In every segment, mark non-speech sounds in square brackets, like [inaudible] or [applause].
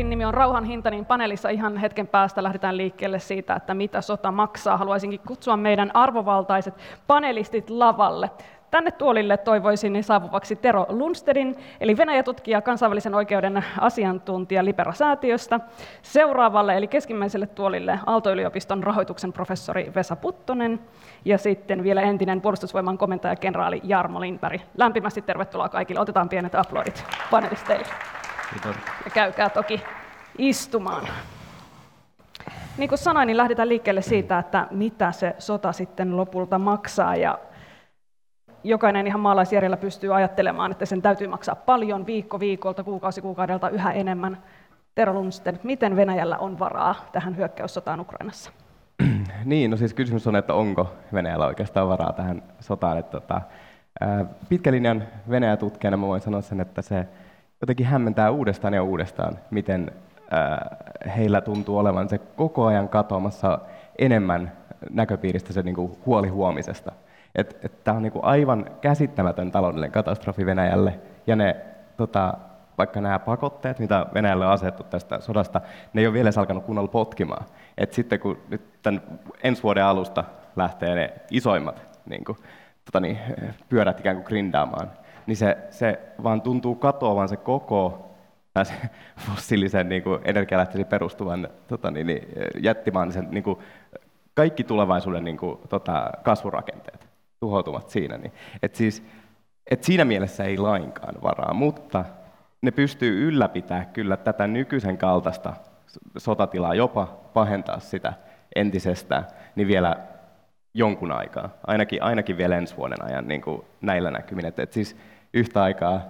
Raportin nimi on Rauhan hinta, niin paneelissa ihan hetken päästä lähdetään liikkeelle siitä, että mitä sota maksaa. Haluaisinkin kutsua meidän arvovaltaiset panelistit lavalle. Tänne tuolille toivoisin saapuvaksi Tero Lundstedin, eli Venäjä-tutkija, kansainvälisen oikeuden asiantuntija Libera-säätiöstä. Seuraavalle, eli keskimmäiselle tuolille Aalto-yliopiston rahoituksen professori Vesa Puttonen. Ja sitten vielä entinen puolustusvoiman komentaja kenraali Jarmo Lindberg. Lämpimästi tervetuloa kaikille. Otetaan pienet aplodit panelisteille. Kiitos. Ja käykää toki istumaan. Niin kuin sanoin, niin lähdetään liikkeelle siitä, että mitä se sota sitten lopulta maksaa. Ja jokainen ihan maalaisjärjellä pystyy ajattelemaan, että sen täytyy maksaa paljon viikko viikolta, kuukausi kuukaudelta yhä enemmän. Tero Lundsten, miten Venäjällä on varaa tähän hyökkäyssotaan Ukrainassa? [clears throat] Niin, no siis kysymys on, että onko Venäjällä oikeastaan varaa tähän sotaan. Että, tota, pitkälinjan Venäjä-tutkijana mä voin sanoa sen, että se jotenkin hämmentää uudestaan ja uudestaan, miten heillä tuntuu olevan se koko ajan katoamassa enemmän näköpiiristä se niin kuin huoli huomisesta. Tämä on niinku aivan käsittämätön taloudellinen katastrofi Venäjälle, ja ne, tota, vaikka nämä pakotteet, mitä Venäjälle on asettu tästä sodasta, ne ei ole vielä alkanut kunnolla potkimaan. Et sitten kun nyt tämän ensi vuoden alusta lähtee ne isoimmat niin kuin, tota niin, pyörät ikään kuin grindaamaan, niin se, se vaan tuntuu katoavan se koko fossiilisen niin energialähteisiin perustuvan tota niin, niin, jättimaanisen niin kuin, kaikki tulevaisuuden niin kuin, tota, kasvurakenteet tuhoutuvat siinä. Niin, et siis, et siinä mielessä ei lainkaan varaa, mutta ne pystyy ylläpitämään kyllä tätä nykyisen kaltaista sotatilaa, jopa pahentaa sitä entisestään, niin vielä jonkun aikaa, ainakin, ainakin vielä ensi vuoden ajan niin kuin näillä näkymin. Et, et siis yhtä aikaa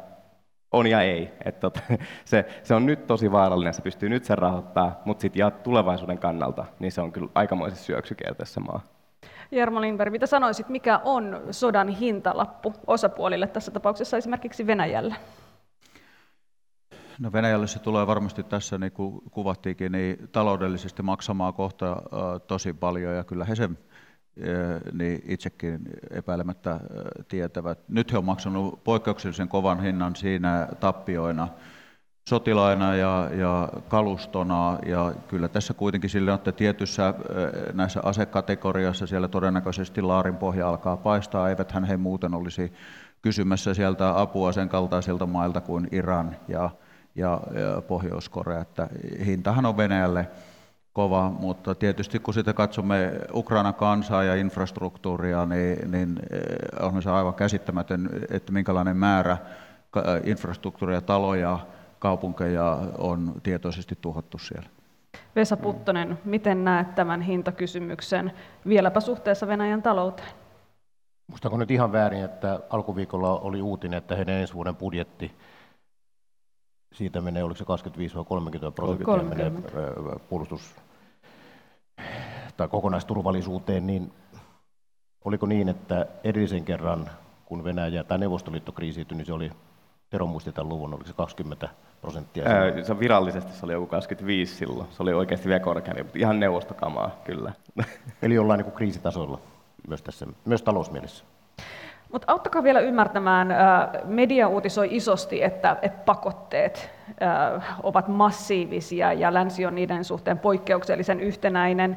on ja ei. Et tot, [laughs] se, se on nyt tosi vaarallinen, se pystyy nyt sen rahoittaa, mutta sitten tulevaisuuden kannalta, niin se on kyllä aikamoisessa syöksykierteessä maa. Jarmo Lindberg, mitä sanoisit, mikä on sodan hintalappu osapuolille, tässä tapauksessa esimerkiksi Venäjällä? No Venäjälle se tulee varmasti tässä, niin kuin kuvattiinkin, niin taloudellisesti maksamaan kohta tosi paljon, ja kyllä he sen niin itsekin epäilemättä tietävät. Nyt he on maksanut poikkeuksellisen kovan hinnan siinä tappioina, sotilaina ja, ja kalustona. Ja kyllä tässä kuitenkin sille, että tietyssä näissä asekategoriassa siellä todennäköisesti laarin pohja alkaa paistaa. Eiväthän he muuten olisi kysymässä sieltä apua sen kaltaisilta mailta kuin Iran ja, ja, ja Pohjois-Korea. Että hintahan on Venäjälle kova, mutta tietysti kun sitten katsomme Ukrainan kansaa ja infrastruktuuria, niin, niin on se aivan käsittämätön, että minkälainen määrä infrastruktuuria, taloja, kaupunkeja on tietoisesti tuhottu siellä. Vesa Puttonen, miten näet tämän hintakysymyksen vieläpä suhteessa Venäjän talouteen? Muistanko nyt ihan väärin, että alkuviikolla oli uutinen, että heidän ensi vuoden budjetti, siitä menee, oliko se 25 vai 30 prosenttia 30. menee puolustus- tai kokonaisturvallisuuteen, niin oliko niin, että edellisen kerran, kun Venäjä tai Neuvostoliitto kriisiytyi, niin se oli Tero muisti tämän luvun, oliko se 20 prosenttia? Ää, se virallisesti se oli joku 25 silloin. Se oli oikeasti vielä korkeampi, mutta ihan neuvostokamaa kyllä. Eli ollaan niin kuin kriisitasoilla myös, tässä, myös talousmielessä. Mutta auttakaa vielä ymmärtämään, media uutisoi isosti, että, että pakotteet ovat massiivisia ja länsi on niiden suhteen poikkeuksellisen yhtenäinen.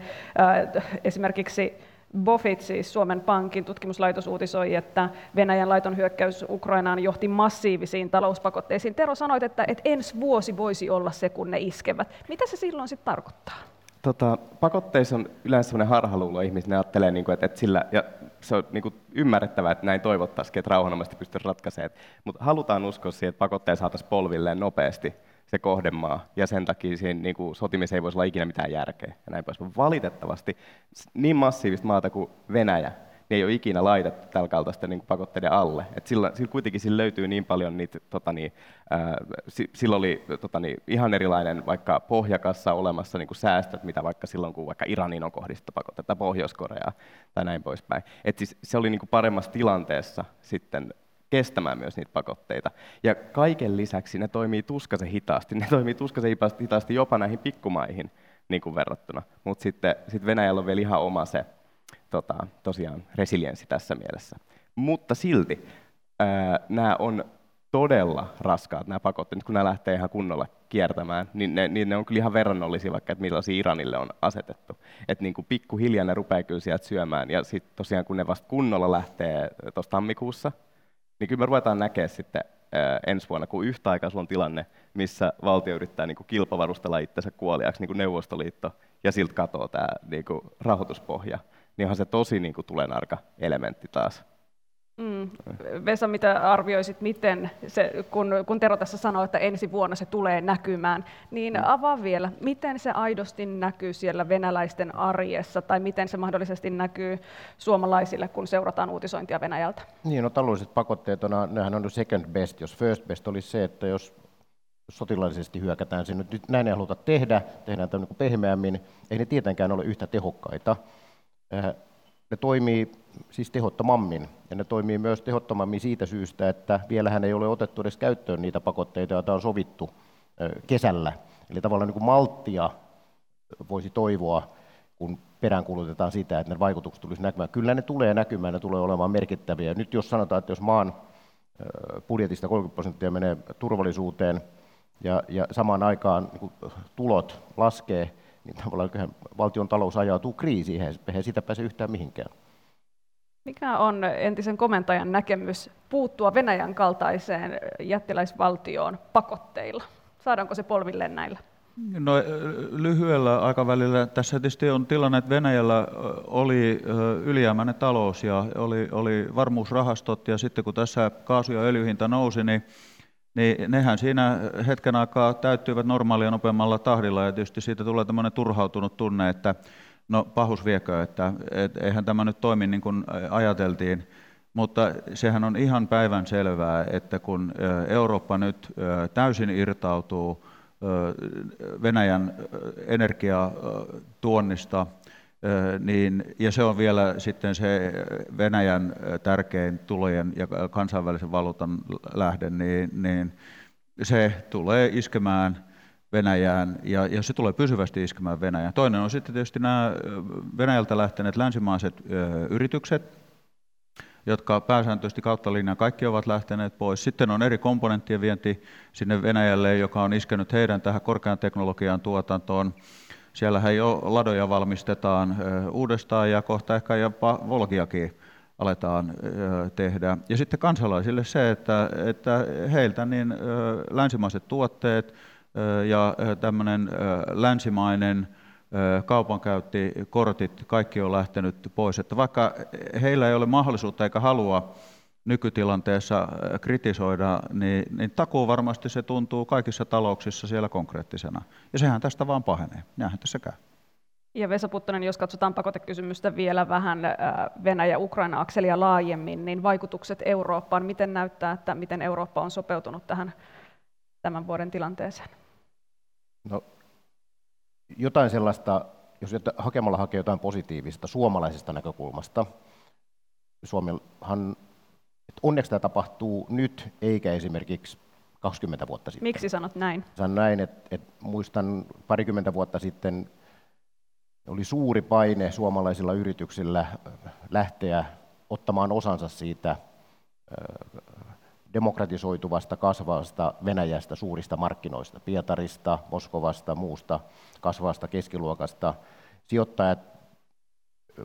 Esimerkiksi Bofit, siis Suomen Pankin tutkimuslaitos, uutisoi, että Venäjän laiton hyökkäys Ukrainaan johti massiivisiin talouspakotteisiin. Tero sanoit, että, että ensi vuosi voisi olla se, kun ne iskevät. Mitä se silloin sitten tarkoittaa? Tota, pakotteissa on yleensä sellainen harhaluulo ihmiset, ne ajattelee, niin että, että sillä, ja se on niin ymmärrettävää, että näin toivottaisiin, että rauhanomaisesti pystyisi ratkaisemaan. Mutta halutaan uskoa siihen, että pakotteja saataisiin polvilleen nopeasti se kohdemaa, ja sen takia siihen niin kuin, sotimiseen ei voisi olla ikinä mitään järkeä. Ja näin pois. Valitettavasti niin massiivista maata kuin Venäjä, niin ei ole ikinä laitettu tällä kaltaista niin pakotteiden alle. Et sillä, sillä kuitenkin sillä löytyy niin paljon niitä, tota niin, ää, sillä oli tota niin, ihan erilainen vaikka pohjakassa olemassa niin kuin säästöt, mitä vaikka silloin, kun vaikka Iranin on kohdistettu pakotteita Pohjois-Koreaa tai näin poispäin. Et siis se oli niin kuin paremmassa tilanteessa sitten kestämään myös niitä pakotteita. Ja kaiken lisäksi ne toimii tuskaisen hitaasti. Ne toimii tuskaisen hitaasti jopa näihin pikkumaihin niin kuin verrattuna. Mutta sitten sit Venäjällä on vielä ihan oma se tota, tosiaan resilienssi tässä mielessä. Mutta silti ää, nämä on todella raskaat nämä pakotteet, kun nämä lähtee ihan kunnolla kiertämään, niin ne, niin ne on kyllä ihan verrannollisia vaikka, että millaisia Iranille on asetettu. Että niin kuin pikkuhiljaa ne rupeaa kyllä sieltä syömään, ja sitten tosiaan kun ne vasta kunnolla lähtee tuossa tammikuussa, niin kyllä me ruvetaan näkemään sitten ää, ensi vuonna, kun yhtä aikaa sulla on tilanne, missä valtio yrittää niin kuin kilpavarustella itsensä kuoliaksi, niin kuin Neuvostoliitto, ja siltä katoaa tämä niin kuin rahoituspohja, niin onhan se tosi niin kuin tulenarka elementti taas. Mm. Vesa, mitä arvioisit, miten se, kun, kun Tero tässä sanoi, että ensi vuonna se tulee näkymään, niin mm. avaa vielä, miten se aidosti näkyy siellä venäläisten arjessa, tai miten se mahdollisesti näkyy suomalaisille, kun seurataan uutisointia Venäjältä? Niin, no taloudelliset pakotteet, on, nehän on second best, jos first best olisi se, että jos sotilaallisesti hyökätään sinne, nyt näin ei haluta tehdä, tehdään tämä niin pehmeämmin, ei ne tietenkään ole yhtä tehokkaita. Äh, ne toimii siis tehottomammin, ja ne toimii myös tehottomammin siitä syystä, että vielähän ei ole otettu edes käyttöön niitä pakotteita, joita on sovittu kesällä. Eli tavallaan niin kuin malttia voisi toivoa, kun peräänkuulutetaan sitä, että ne vaikutukset tulisi näkymään. Kyllä ne tulee näkymään, ne tulee olemaan merkittäviä. Nyt jos sanotaan, että jos maan budjetista 30 prosenttia menee turvallisuuteen ja, ja samaan aikaan niin tulot laskee, niin tavallaan valtion talous ajautuu kriisiin, eihän sitä pääse yhtään mihinkään. Mikä on entisen komentajan näkemys puuttua Venäjän kaltaiseen jättiläisvaltioon pakotteilla? Saadaanko se polvilleen näillä? No, lyhyellä aikavälillä tässä tietysti on tilanne, että Venäjällä oli ylijäämäinen talous ja oli, oli varmuusrahastot ja sitten kun tässä kaasu- ja öljyhinta nousi, niin niin nehän siinä hetken aikaa täyttyivät normaalia nopeammalla tahdilla ja tietysti siitä tulee tämmöinen turhautunut tunne, että no pahus viekö, että et, eihän tämä nyt toimi niin kuin ajateltiin. Mutta sehän on ihan päivän selvää, että kun Eurooppa nyt täysin irtautuu Venäjän energiatuonnista, niin, ja se on vielä sitten se Venäjän tärkein tulojen ja kansainvälisen valuutan lähde, niin, niin se tulee iskemään Venäjään ja, ja se tulee pysyvästi iskemään Venäjään. Toinen on sitten tietysti nämä Venäjältä lähteneet länsimaiset yritykset, jotka pääsääntöisesti kautta linjan kaikki ovat lähteneet pois. Sitten on eri komponenttien vienti sinne Venäjälle, joka on iskenyt heidän tähän korkean teknologian tuotantoon. Siellähän jo ladoja valmistetaan uudestaan ja kohta ehkä jopa Volgiakin aletaan tehdä. Ja sitten kansalaisille se, että, että heiltä niin länsimaiset tuotteet ja tämmöinen länsimainen kaupankäyntikortit, kaikki on lähtenyt pois. Että vaikka heillä ei ole mahdollisuutta eikä halua nykytilanteessa äh, kritisoida, niin, niin takuu varmasti se tuntuu kaikissa talouksissa siellä konkreettisena. Ja sehän tästä vaan pahenee. Näinhän tässä käy. Ja Vesa Puttonen, jos katsotaan pakotekysymystä vielä vähän äh, Venäjä-Ukraina-akselia laajemmin, niin vaikutukset Eurooppaan, miten näyttää, että miten Eurooppa on sopeutunut tähän tämän vuoden tilanteeseen? No, jotain sellaista, jos hakemalla hakee jotain positiivista suomalaisesta näkökulmasta, Suomihan onneksi tämä tapahtuu nyt, eikä esimerkiksi 20 vuotta sitten. Miksi sanot näin? Sanon näin, että, että muistan parikymmentä vuotta sitten oli suuri paine suomalaisilla yrityksillä lähteä ottamaan osansa siitä demokratisoituvasta, kasvavasta Venäjästä suurista markkinoista, Pietarista, Moskovasta, muusta kasvavasta keskiluokasta. Sijoittajat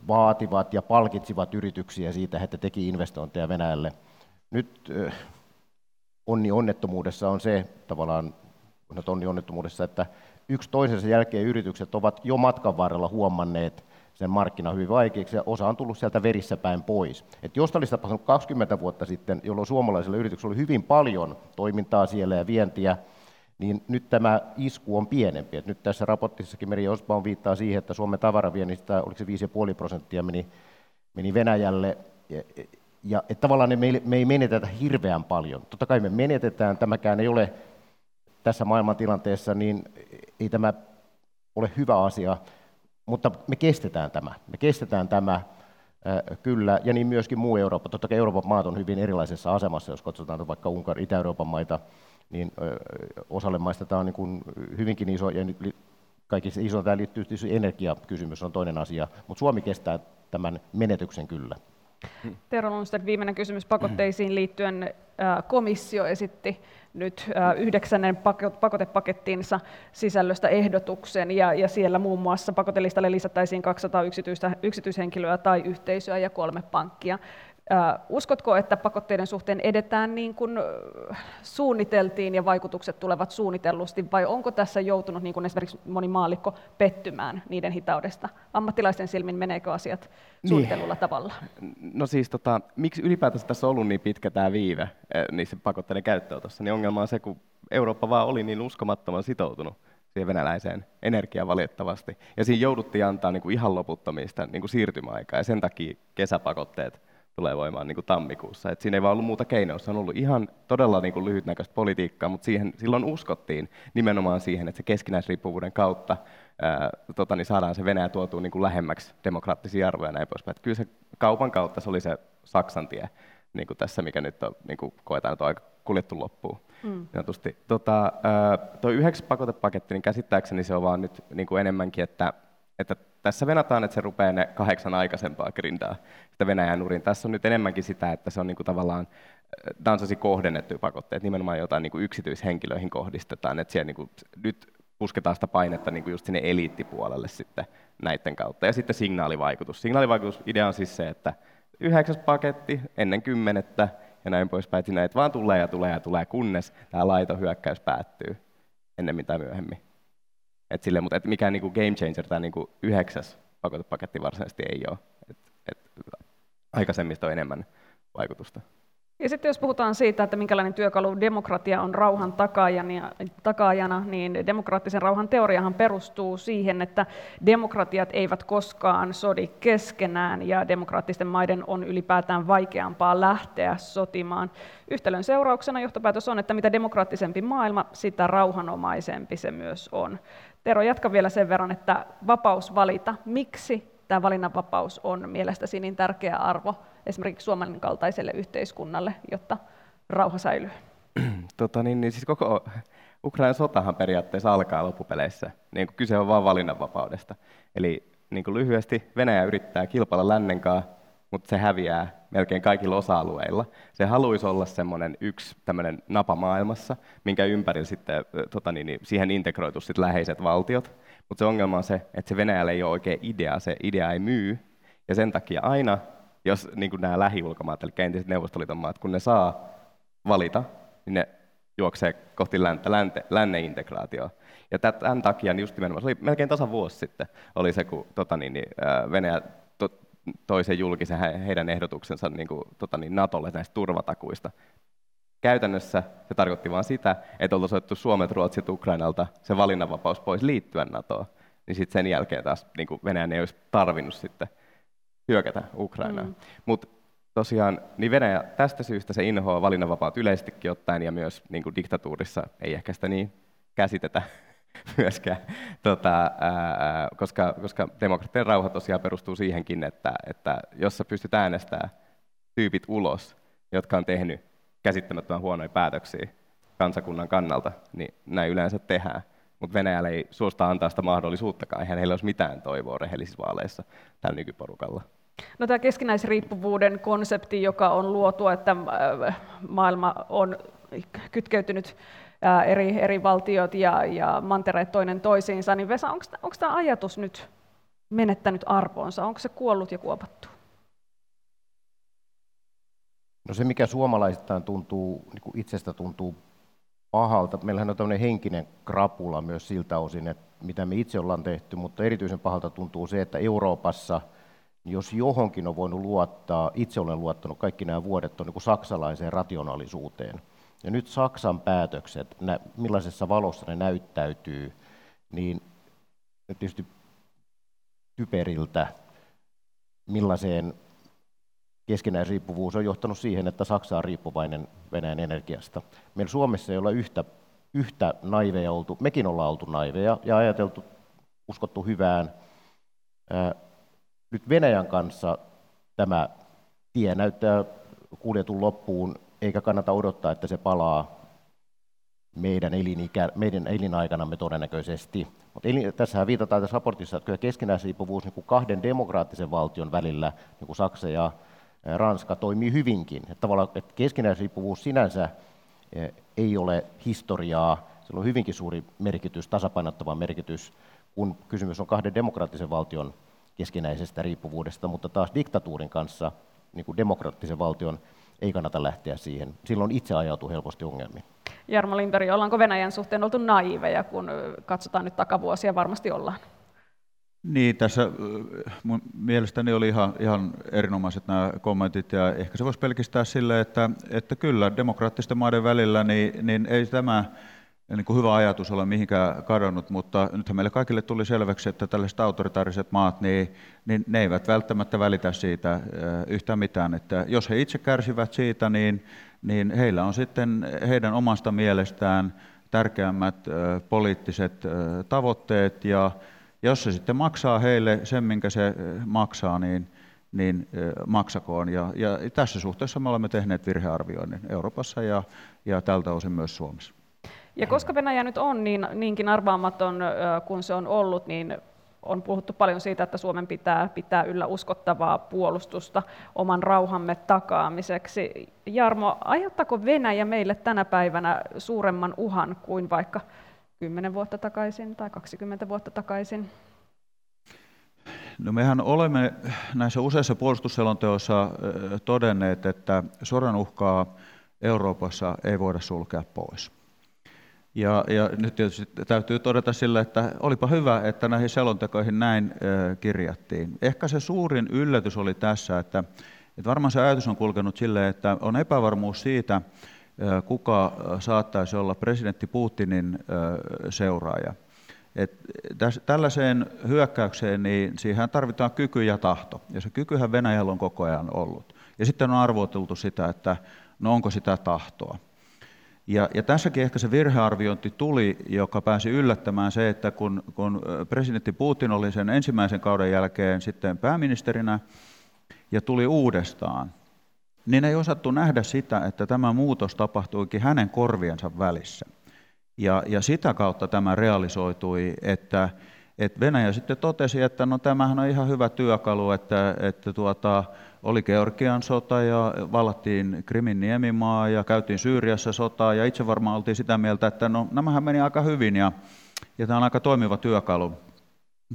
vaativat ja palkitsivat yrityksiä siitä, että teki investointeja Venäjälle. Nyt onni onnettomuudessa on se, tavallaan onni onnettomuudessa, että yksi toisensa jälkeen yritykset ovat jo matkan varrella huomanneet sen markkina hyvin vaikeaksi ja osa on tullut sieltä verissä päin pois. Et jos olisi tapahtunut 20 vuotta sitten, jolloin suomalaisilla yrityksillä oli hyvin paljon toimintaa siellä ja vientiä, niin nyt tämä isku on pienempi. Et nyt tässä raportissakin Meri Osbaum viittaa siihen, että Suomen tavaraviennistä, oliko se 5,5 prosenttia, meni, meni Venäjälle. Ja, että tavallaan me, ei menetetä hirveän paljon. Totta kai me menetetään, tämäkään ei ole tässä maailmantilanteessa, niin ei tämä ole hyvä asia, mutta me kestetään tämä. Me kestetään tämä kyllä, ja niin myöskin muu Eurooppa. Totta kai Euroopan maat on hyvin erilaisessa asemassa, jos katsotaan vaikka Unkari, Itä-Euroopan maita, niin osalle maista tämä on niin kuin hyvinkin iso, ja kaikissa iso tämä liittyy energiakysymys on toinen asia, mutta Suomi kestää tämän menetyksen kyllä. Tero Lundstedt, viimeinen kysymys pakotteisiin liittyen. komissio esitti nyt yhdeksännen pakotepakettinsa sisällöstä ehdotuksen, ja, ja siellä muun muassa pakotelistalle lisättäisiin 200 yksityistä, yksityishenkilöä tai yhteisöä ja kolme pankkia. Uskotko, että pakotteiden suhteen edetään niin kuin suunniteltiin ja vaikutukset tulevat suunnitellusti, vai onko tässä joutunut, niin kuin esimerkiksi moni maallikko, pettymään niiden hitaudesta? Ammattilaisten silmin meneekö asiat niin. suunnitellulla niin. tavalla? No siis, tota, miksi ylipäätänsä tässä on ollut niin pitkä tämä viive niissä pakotteiden käyttöönotossa, niin ongelma on se, kun Eurooppa vaan oli niin uskomattoman sitoutunut siihen venäläiseen energiaan valitettavasti. Ja siinä jouduttiin antaa niin kuin ihan loputtomista niin kuin siirtymäaikaa, ja sen takia kesäpakotteet tulee voimaan niin kuin tammikuussa. Et siinä ei vaan ollut muuta keinoa, se on ollut ihan todella niin kuin lyhytnäköistä politiikkaa, mutta siihen, silloin uskottiin nimenomaan siihen, että se keskinäisriippuvuuden kautta ää, tota, niin saadaan se Venäjä tuotua niin kuin lähemmäksi demokraattisia arvoja ja näin poispäin. Et kyllä se kaupan kautta se oli se Saksan tie niin kuin tässä, mikä nyt on, niin kuin koetaan, että on aika kuljettu loppuun. Mm. Tota, tuo yhdeksän pakotepaketti, niin käsittääkseni se on vaan nyt niin kuin enemmänkin, että että tässä venataan, että se rupeaa ne kahdeksan aikaisempaa grindaa sitä Venäjän nurin. Tässä on nyt enemmänkin sitä, että se on niin kuin tavallaan tämä on pakotteita, nimenomaan jotain niin kuin yksityishenkilöihin kohdistetaan, että siellä niin kuin, nyt pusketaan sitä painetta niin kuin just sinne eliittipuolelle sitten näiden kautta. Ja sitten signaalivaikutus. Signaalivaikutus idea on siis se, että yhdeksäs paketti ennen kymmenettä ja näin poispäin, että näitä vaan tulee ja tulee ja tulee, kunnes tämä laitohyökkäys päättyy ennemmin tai myöhemmin. Et sille, mutta et mikään niinku game changer tai niinku yhdeksäs pakotepaketti varsinaisesti ei ole. Et, et aikaisemmista on enemmän vaikutusta. Ja sitten jos puhutaan siitä, että minkälainen työkalu demokratia on rauhan takaajana, niin demokraattisen rauhan teoriahan perustuu siihen, että demokratiat eivät koskaan sodi keskenään ja demokraattisten maiden on ylipäätään vaikeampaa lähteä sotimaan. Yhtälön seurauksena johtopäätös on, että mitä demokraattisempi maailma, sitä rauhanomaisempi se myös on. Tero, jatka vielä sen verran, että vapaus valita. Miksi tämä valinnanvapaus on mielestäsi niin tärkeä arvo esimerkiksi Suomen kaltaiselle yhteiskunnalle, jotta rauha säilyy? [clears throat] Tota, niin, niin siis koko Ukrainan sotahan periaatteessa alkaa loppupeleissä. Niin kyse on vain valinnanvapaudesta. Eli niin lyhyesti Venäjä yrittää kilpailla lännen kanssa, mutta se häviää melkein kaikilla osa-alueilla. Se haluaisi olla semmoinen yksi tämmöinen napa maailmassa, minkä ympärillä sitten tota niin, niin, siihen integroitu sit läheiset valtiot. Mutta se ongelma on se, että se Venäjällä ei ole oikein idea, se idea ei myy, ja sen takia aina, jos niin nämä lähiulkomaat, eli entiset Neuvostoliiton maat, kun ne saa valita, niin ne juoksee kohti länttä, länte, lännen integraatioa. Ja tämän takia niin just nimenomaan, se oli melkein tasan vuosi sitten, oli se, kun tota niin, niin, Venäjä toisen julkisen heidän ehdotuksensa niin kuin, tota niin, Natolle näistä turvatakuista. Käytännössä se tarkoitti vain sitä, että oltaisiin otettu Suomet, Ruotsit, Ukrainalta se valinnanvapaus pois liittyä NATOon, niin sitten sen jälkeen taas niin kuin Venäjän ei olisi tarvinnut sitten hyökätä Ukrainaan. Mm. Mutta tosiaan niin Venäjä tästä syystä se inhoaa valinnanvapaut yleisestikin ottaen ja myös niin kuin diktatuurissa ei ehkä sitä niin käsitetä [laughs] myöskään, tota, ää, koska, koska demokratian rauha tosiaan perustuu siihenkin, että, että jos sä pystyt äänestämään tyypit ulos, jotka on tehnyt käsittämättömän huonoja päätöksiä kansakunnan kannalta, niin näin yleensä tehdään. Mutta Venäjällä ei suosta antaa sitä mahdollisuuttakaan, eihän heillä olisi mitään toivoa rehellisissä vaaleissa tällä nykyporukalla. No, tämä keskinäisriippuvuuden konsepti, joka on luotu, että maailma on kytkeytynyt eri, eri valtiot ja, ja mantereet toinen toisiinsa, niin Vesa, onko tämä ajatus nyt menettänyt arvoonsa? Onko se kuollut ja kuopattu? No se, mikä suomalaisittain tuntuu, niin kuin itsestä tuntuu pahalta, meillähän on tämmöinen henkinen krapula myös siltä osin, että mitä me itse ollaan tehty, mutta erityisen pahalta tuntuu se, että Euroopassa, jos johonkin on voinut luottaa, itse olen luottanut kaikki nämä vuodet on niin kuin saksalaiseen rationaalisuuteen. Ja nyt Saksan päätökset, millaisessa valossa ne näyttäytyy, niin tietysti typeriltä, millaiseen keskinäisriippuvuus on johtanut siihen, että Saksa on riippuvainen Venäjän energiasta. Meillä Suomessa ei ole yhtä, yhtä naiveja oltu, mekin ollaan oltu naiveja ja ajateltu, uskottu hyvään. Nyt Venäjän kanssa tämä tie näyttää kuljetun loppuun eikä kannata odottaa, että se palaa meidän, elinikä, meidän elinaikanamme todennäköisesti. Mutta eli, tässähän viitataan tässä raportissa, että keskinäisriippuvuus niin kahden demokraattisen valtion välillä, niin kuin Saksa ja Ranska toimii hyvinkin. Että tavallaan että keskinäisriippuvuus sinänsä ei ole historiaa, sillä on hyvinkin suuri merkitys, tasapainottava merkitys, kun kysymys on kahden demokraattisen valtion keskinäisestä riippuvuudesta, mutta taas diktatuurin kanssa niin kuin demokraattisen valtion ei kannata lähteä siihen. Silloin itse ajautuu helposti ongelmiin. Jarmo Lindberg, ollaanko Venäjän suhteen oltu naiveja, kun katsotaan nyt takavuosia? Varmasti ollaan. Niin, tässä mun mielestäni oli ihan, ihan erinomaiset nämä kommentit, ja ehkä se voisi pelkistää sille, että, että kyllä demokraattisten maiden välillä niin, niin ei tämä niin kuin hyvä ajatus ole mihinkään kadonnut, mutta nythän meille kaikille tuli selväksi, että tällaiset autoritaariset maat, niin, niin ne eivät välttämättä välitä siitä yhtään mitään. Että jos he itse kärsivät siitä, niin, niin heillä on sitten heidän omasta mielestään tärkeämmät poliittiset tavoitteet, ja jos se sitten maksaa heille sen, minkä se maksaa, niin, niin maksakoon. Ja, ja tässä suhteessa me olemme tehneet virhearvioinnin Euroopassa ja, ja tältä osin myös Suomessa. Ja koska Venäjä nyt on niin, niinkin arvaamaton kuin se on ollut, niin on puhuttu paljon siitä, että Suomen pitää pitää yllä uskottavaa puolustusta oman rauhamme takaamiseksi. Jarmo, ajattako Venäjä meille tänä päivänä suuremman uhan kuin vaikka 10 vuotta takaisin tai 20 vuotta takaisin? No mehän olemme näissä useissa puolustusselonteoissa todenneet, että sodan uhkaa Euroopassa ei voida sulkea pois. Ja, ja nyt tietysti täytyy todeta sille, että olipa hyvä, että näihin selontekoihin näin kirjattiin. Ehkä se suurin yllätys oli tässä, että, että varmaan se ajatus on kulkenut silleen, että on epävarmuus siitä, kuka saattaisi olla presidentti Putinin seuraaja. Et tällaiseen hyökkäykseen niin siihen tarvitaan kyky ja tahto, ja se kykyhän Venäjällä on koko ajan ollut. Ja sitten on arvoteltu sitä, että no onko sitä tahtoa. Ja, ja tässäkin ehkä se virhearviointi tuli, joka pääsi yllättämään se, että kun, kun presidentti Putin oli sen ensimmäisen kauden jälkeen sitten pääministerinä ja tuli uudestaan, niin ei osattu nähdä sitä, että tämä muutos tapahtuikin hänen korviensa välissä. Ja, ja sitä kautta tämä realisoitui, että, että Venäjä sitten totesi, että no tämähän on ihan hyvä työkalu, että, että tuota, oli Georgian sota ja vallattiin Krimin niemimaa ja käytiin Syyriassa sotaa ja itse varmaan oltiin sitä mieltä, että no nämähän meni aika hyvin ja, ja tämä on aika toimiva työkalu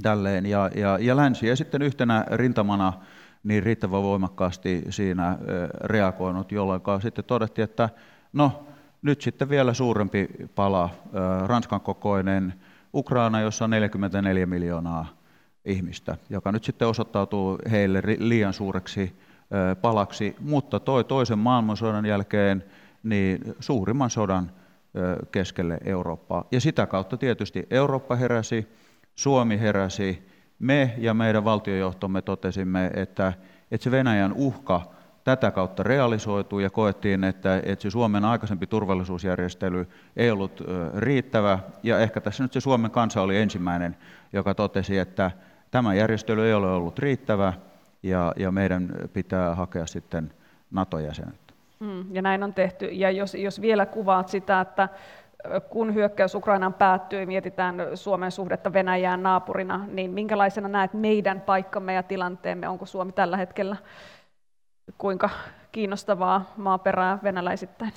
tälleen. Ja, ja, ja länsi ja sitten yhtenä rintamana niin riittävän voimakkaasti siinä reagoinut, jolloin sitten todettiin, että no nyt sitten vielä suurempi pala, Ranskan kokoinen Ukraina, jossa on 44 miljoonaa ihmistä, joka nyt sitten osoittautuu heille liian suureksi palaksi, mutta toi toisen maailmansodan jälkeen niin suurimman sodan keskelle Eurooppaa. Ja sitä kautta tietysti Eurooppa heräsi, Suomi heräsi, me ja meidän valtiojohtomme totesimme, että, että se Venäjän uhka tätä kautta realisoituu ja koettiin, että, että se Suomen aikaisempi turvallisuusjärjestely ei ollut riittävä. Ja ehkä tässä nyt se Suomen kansa oli ensimmäinen, joka totesi, että tämä järjestely ei ole ollut riittävä ja, ja meidän pitää hakea sitten NATO-jäsenyyttä. Mm, ja näin on tehty. Ja jos, jos vielä kuvaat sitä, että kun hyökkäys Ukrainaan päättyy, mietitään Suomen suhdetta Venäjään naapurina, niin minkälaisena näet meidän paikkamme ja tilanteemme? Onko Suomi tällä hetkellä kuinka kiinnostavaa maaperää venäläisittäin?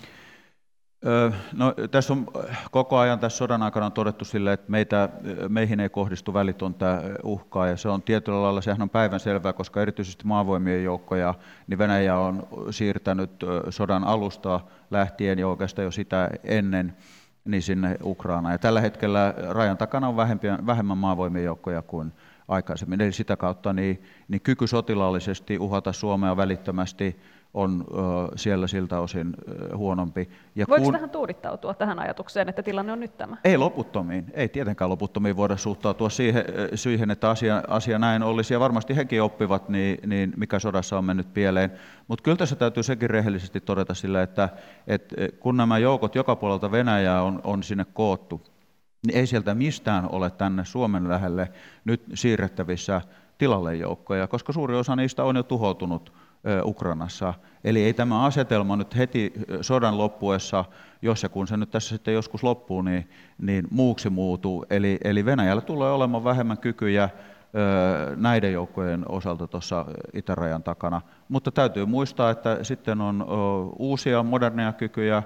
No, tässä on koko ajan tässä sodan aikana on todettu sille, että meitä, meihin ei kohdistu välitöntä uhkaa, ja se on tietyllä lailla, sehän on päivän selvää, koska erityisesti maavoimien joukkoja, niin Venäjä on siirtänyt sodan alusta lähtien ja oikeastaan jo sitä ennen niin sinne Ukrainaan. Ja tällä hetkellä rajan takana on vähemmän, vähemmän maavoimien joukkoja kuin aikaisemmin. Eli sitä kautta niin, niin kyky sotilaallisesti uhata Suomea välittömästi on siellä siltä osin huonompi. Ja Voiko kun... tähän tuudittautua tähän ajatukseen, että tilanne on nyt tämä? Ei loputtomiin, ei tietenkään loputtomiin voida suhtautua siihen, siihen että asia, asia näin olisi, ja varmasti hekin oppivat, niin, niin mikä sodassa on mennyt pieleen. Mutta kyllä tässä täytyy sekin rehellisesti todeta sillä, että, että kun nämä joukot joka puolelta Venäjää on, on sinne koottu, niin ei sieltä mistään ole tänne Suomen lähelle nyt siirrettävissä tilalle joukkoja, koska suuri osa niistä on jo tuhoutunut Ukrainassa. Eli ei tämä asetelma nyt heti sodan loppuessa, jos ja kun se nyt tässä sitten joskus loppuu, niin, niin muuksi muutu. Eli, eli Venäjällä tulee olemaan vähemmän kykyjä näiden joukkojen osalta tuossa itärajan takana. Mutta täytyy muistaa, että sitten on uusia moderneja kykyjä,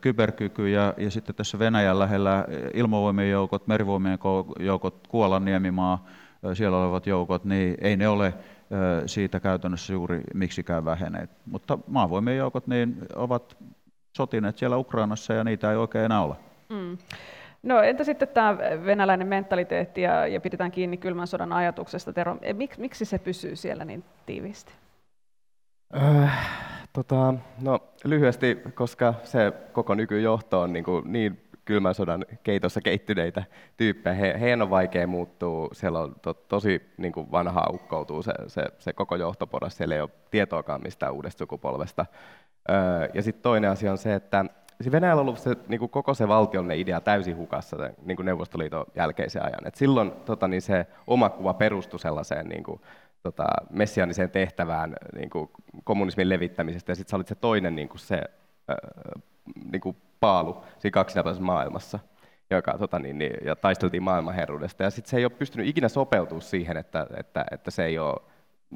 kyberkykyjä ja sitten tässä Venäjän lähellä ilmavoimien joukot, merivoimien joukot, Kuolan niemimaa, siellä olevat joukot, niin ei ne ole siitä käytännössä juuri miksikään väheneet. Mutta maavoimien joukot niin ovat sotineet siellä Ukrainassa ja niitä ei oikein enää ole. Mm. No entä sitten tämä venäläinen mentaliteetti ja, ja pidetään kiinni kylmän sodan ajatuksesta, Tero. E, mik, miksi se pysyy siellä niin tiiviisti? Äh, tota, no, lyhyesti, koska se koko nykyjohto on niin, kuin niin kylmän sodan keitossa keittyneitä tyyppejä. He, heidän on vaikea muuttua, siellä on to, tosi niin kuin vanhaa ukkoutuu se, se, se koko johtoporas, siellä ei ole tietoakaan mistään uudesta sukupolvesta. Öö, ja sitten toinen asia on se, että se Venäjällä on ollut se, niin kuin koko se valtiollinen idea täysin hukassa niin kuin Neuvostoliiton jälkeisen ajan. Et silloin tota, niin se oma kuva perustui sellaiseen niin kuin, tota, messianiseen tehtävään niin kuin kommunismin levittämisestä, ja sitten sä olit se toinen niin kuin se, äh, niin kuin paalu siinä kaksinapaisessa maailmassa, joka, tota, niin, niin, ja taisteltiin maailmanherruudesta. Ja sitten se ei ole pystynyt ikinä sopeutumaan siihen, että, että, että se ei ole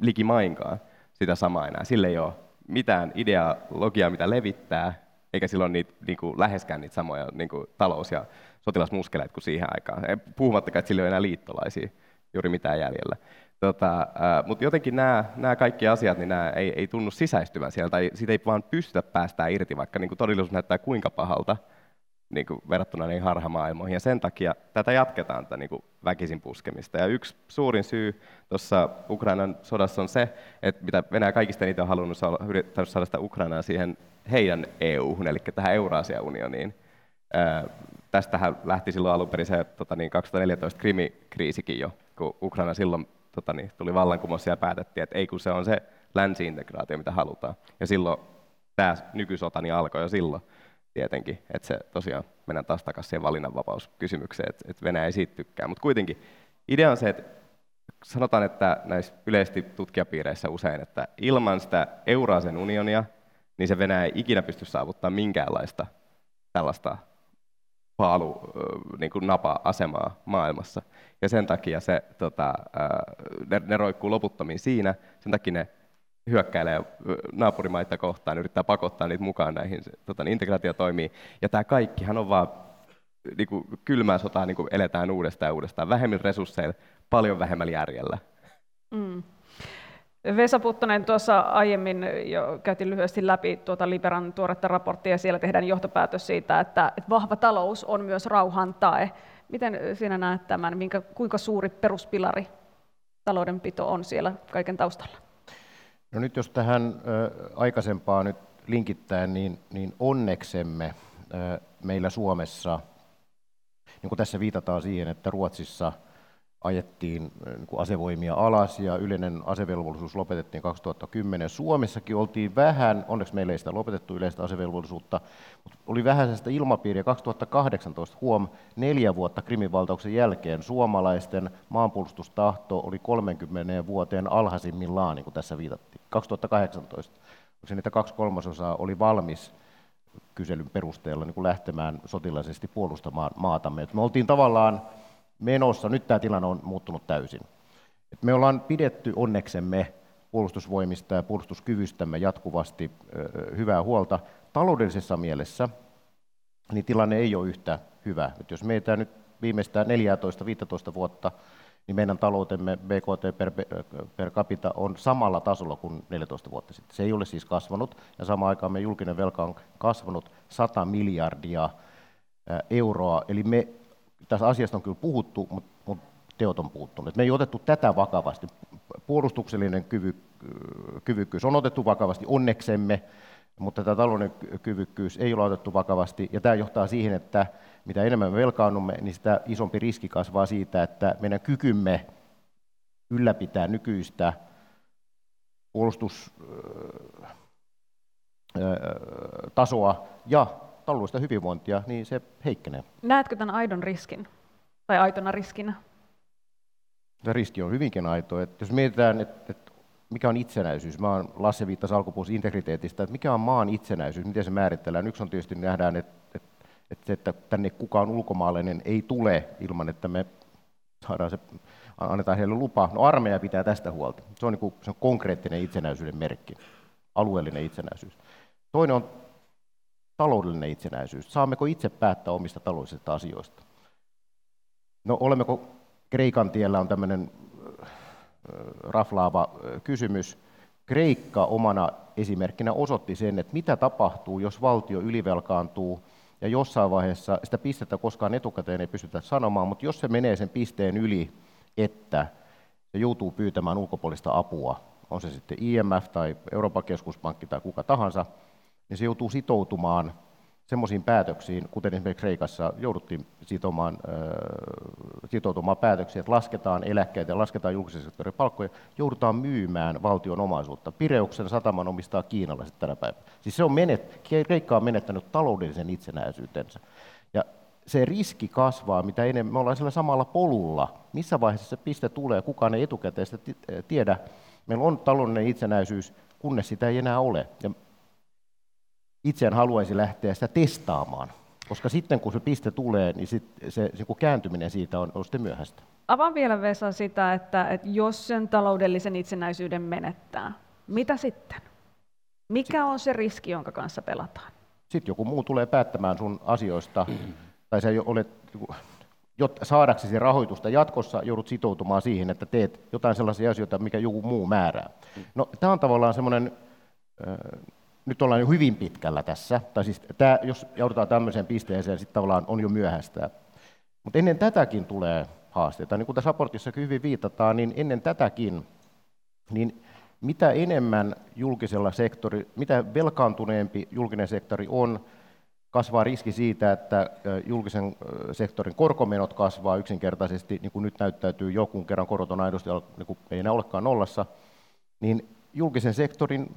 likimainkaan sitä samaa enää. Sille ei ole mitään ideologiaa, mitä levittää, eikä silloin niitä, niin kuin, läheskään niitä samoja niin kuin, talous- ja sotilasmuskeleita kuin siihen aikaan. Puhumattakaan, että sillä ei ole enää liittolaisia juuri mitään jäljellä. Tota, äh, mutta jotenkin nämä, nämä kaikki asiat, niin nämä ei, ei tunnu sisäistyvän siellä, tai siitä ei vaan pystytä päästään irti, vaikka niin kuin todellisuus näyttää kuinka pahalta niin kuin verrattuna niihin harhamaailmoihin. Ja sen takia tätä jatketaan, tätä niin kuin väkisin puskemista. Ja yksi suurin syy tuossa Ukrainan sodassa on se, että mitä Venäjä kaikista eniten on halunnut saada, saada sitä Ukrainaa siihen heidän EU-hun, eli tähän Eurasia-unioniin. Ää, tästähän lähti silloin alun perin se tota niin, 2014 Krimi-kriisikin jo, kun Ukraina silloin tota niin, tuli vallankumous ja päätettiin, että ei kun se on se länsi-integraatio, mitä halutaan. Ja silloin tämä nykysota niin alkoi jo silloin tietenkin, että se tosiaan mennään taas takaisin siihen valinnanvapauskysymykseen, että, että Venäjä ei siitä tykkää. Mutta kuitenkin idea on se, että sanotaan, että näissä yleisesti tutkijapiireissä usein, että ilman sitä Euraasen unionia, niin se Venäjä ei ikinä pysty saavuttamaan minkäänlaista tällaista paalu, niin kuin napa-asemaa maailmassa. Ja sen takia se, tota, ne, ne roikkuu loputtomiin siinä, sen takia ne hyökkäilee naapurimaita kohtaan, yrittää pakottaa niitä mukaan näihin tota, niin integraatiotoimiin. Ja tämä kaikkihan on vaan niin kuin, kylmää sotaa niin kuin eletään uudestaan ja uudestaan. Vähemmän resursseilla, paljon vähemmällä järjellä. Mm. Vesa Puttonen, tuossa aiemmin jo käytiin lyhyesti läpi tuota Liberan tuoretta raporttia, ja siellä tehdään johtopäätös siitä, että, että vahva talous on myös rauhan tae. Miten sinä näet tämän, minkä, kuinka suuri peruspilari taloudenpito on siellä kaiken taustalla? No nyt jos tähän ö, aikaisempaan nyt linkittää, niin, niin onneksemme meillä Suomessa, niin kuin tässä viitataan siihen, että Ruotsissa – ajettiin niin kuin asevoimia alas ja yleinen asevelvollisuus lopetettiin 2010. Suomessakin oltiin vähän, onneksi meillä ei sitä lopetettu yleistä asevelvollisuutta, mutta oli vähän sellaista ilmapiiriä 2018, huom, neljä vuotta Krimin valtauksen jälkeen suomalaisten maanpuolustustahto oli 30 vuoteen alhaisimmillaan, niin kuin tässä viitattiin. 2018, se niitä kaksi kolmasosaa oli valmis kyselyn perusteella niin kuin lähtemään sotilaisesti puolustamaan maatamme. Et me oltiin tavallaan menossa. Nyt tämä tilanne on muuttunut täysin. Et me ollaan pidetty onneksemme puolustusvoimista ja puolustuskyvystämme jatkuvasti hyvää huolta. Taloudellisessa mielessä niin tilanne ei ole yhtä hyvä. Et jos meitä nyt viimeistään 14-15 vuotta, niin meidän taloutemme BKT per, per capita on samalla tasolla kuin 14 vuotta sitten. Se ei ole siis kasvanut, ja samaan aikaan meidän julkinen velka on kasvanut 100 miljardia euroa, eli me tässä asiasta on kyllä puhuttu, mutta, mutta teot on puuttunut. Me ei otettu tätä vakavasti. Puolustuksellinen kyvy, kyvykkyys on otettu vakavasti onneksemme, mutta tämä talouden kyvykkyys ei ole otettu vakavasti, ja tämä johtaa siihen, että mitä enemmän me velkaannumme, niin sitä isompi riski kasvaa siitä, että meidän kykymme ylläpitää nykyistä puolustustasoa ja taloudellista hyvinvointia, niin se heikkenee. Näetkö tämän aidon riskin tai aitona riskinä? Tämä riski on hyvinkin aito. Että jos mietitään, että, että mikä on itsenäisyys, mä oon Lasse viittasi alkupuolessa integriteetistä, että mikä on maan itsenäisyys, miten se määritellään. Yksi on tietysti nähdään, että, että, että, että tänne kukaan ulkomaalainen ei tule ilman, että me saadaan se, annetaan heille lupa. No armeija pitää tästä huolta. Se on, niin kuin, se on konkreettinen itsenäisyyden merkki, alueellinen itsenäisyys. Toinen on taloudellinen itsenäisyys. Saammeko itse päättää omista taloudellisista asioista? No olemmeko Kreikan tiellä on tämmöinen raflaava kysymys. Kreikka omana esimerkkinä osoitti sen, että mitä tapahtuu, jos valtio ylivelkaantuu ja jossain vaiheessa sitä pistettä koskaan etukäteen ei pystytä sanomaan, mutta jos se menee sen pisteen yli, että se joutuu pyytämään ulkopuolista apua, on se sitten IMF tai Euroopan keskuspankki tai kuka tahansa, niin se joutuu sitoutumaan semmoisiin päätöksiin, kuten esimerkiksi Kreikassa jouduttiin sitomaan, äh, sitoutumaan päätöksiin, että lasketaan eläkkeitä, lasketaan julkisen sektorin palkkoja, joudutaan myymään valtion omaisuutta. Pireuksen sataman omistaa kiinalaiset tänä päivänä. Siis se on menet, Kreikka on menettänyt taloudellisen itsenäisyytensä. Ja se riski kasvaa, mitä enemmän me ollaan sillä samalla polulla. Missä vaiheessa se piste tulee, kukaan ei etukäteen sitä tiedä. Meillä on taloudellinen itsenäisyys, kunnes sitä ei enää ole. Ja itse en haluaisi lähteä sitä testaamaan, koska sitten kun se piste tulee, niin sit se, se kun kääntyminen siitä on, on sitten myöhäistä. Avaan vielä Vesa sitä, että, että jos sen taloudellisen itsenäisyyden menettää, mitä sitten? Mikä on se riski, jonka kanssa pelataan? Sitten joku muu tulee päättämään sun asioista, tai sä olet, jotta saadaksesi rahoitusta jatkossa, joudut sitoutumaan siihen, että teet jotain sellaisia asioita, mikä joku muu määrää. No, tämä on tavallaan semmoinen nyt ollaan jo hyvin pitkällä tässä, tai siis tämä, jos joudutaan tämmöiseen pisteeseen, sitten tavallaan on jo myöhäistä. Mutta ennen tätäkin tulee haasteita. Niin kuin tässä raportissa hyvin viitataan, niin ennen tätäkin, niin mitä enemmän julkisella sektori, mitä velkaantuneempi julkinen sektori on, kasvaa riski siitä, että julkisen sektorin korkomenot kasvaa yksinkertaisesti, niin kuin nyt näyttäytyy jo, kun kerran korot on aidosti, niin kuin ei enää olekaan nollassa, niin julkisen sektorin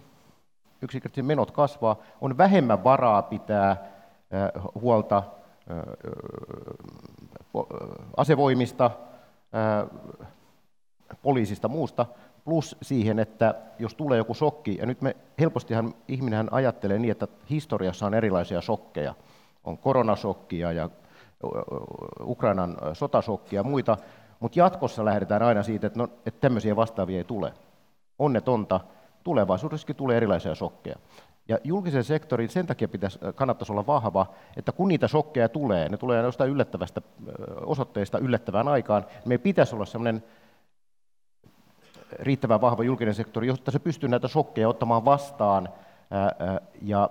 yksinkertaisesti menot kasvaa, on vähemmän varaa pitää huolta asevoimista, poliisista, muusta, plus siihen, että jos tulee joku shokki, ja nyt me helpostihan ihminenhän ajattelee niin, että historiassa on erilaisia shokkeja, on koronashokkia ja Ukrainan sotasokkia ja muita, mutta jatkossa lähdetään aina siitä, että, no, että tämmöisiä vastaavia ei tule. Onnetonta, tulevaisuudessakin tulee erilaisia shokkeja. Ja julkisen sektorin sen takia pitäisi, kannattaisi olla vahva, että kun niitä shokkeja tulee, ne tulee jostain yllättävästä osoitteesta yllättävään aikaan, niin meidän pitäisi olla sellainen riittävän vahva julkinen sektori, jotta se pystyy näitä shokkeja ottamaan vastaan ja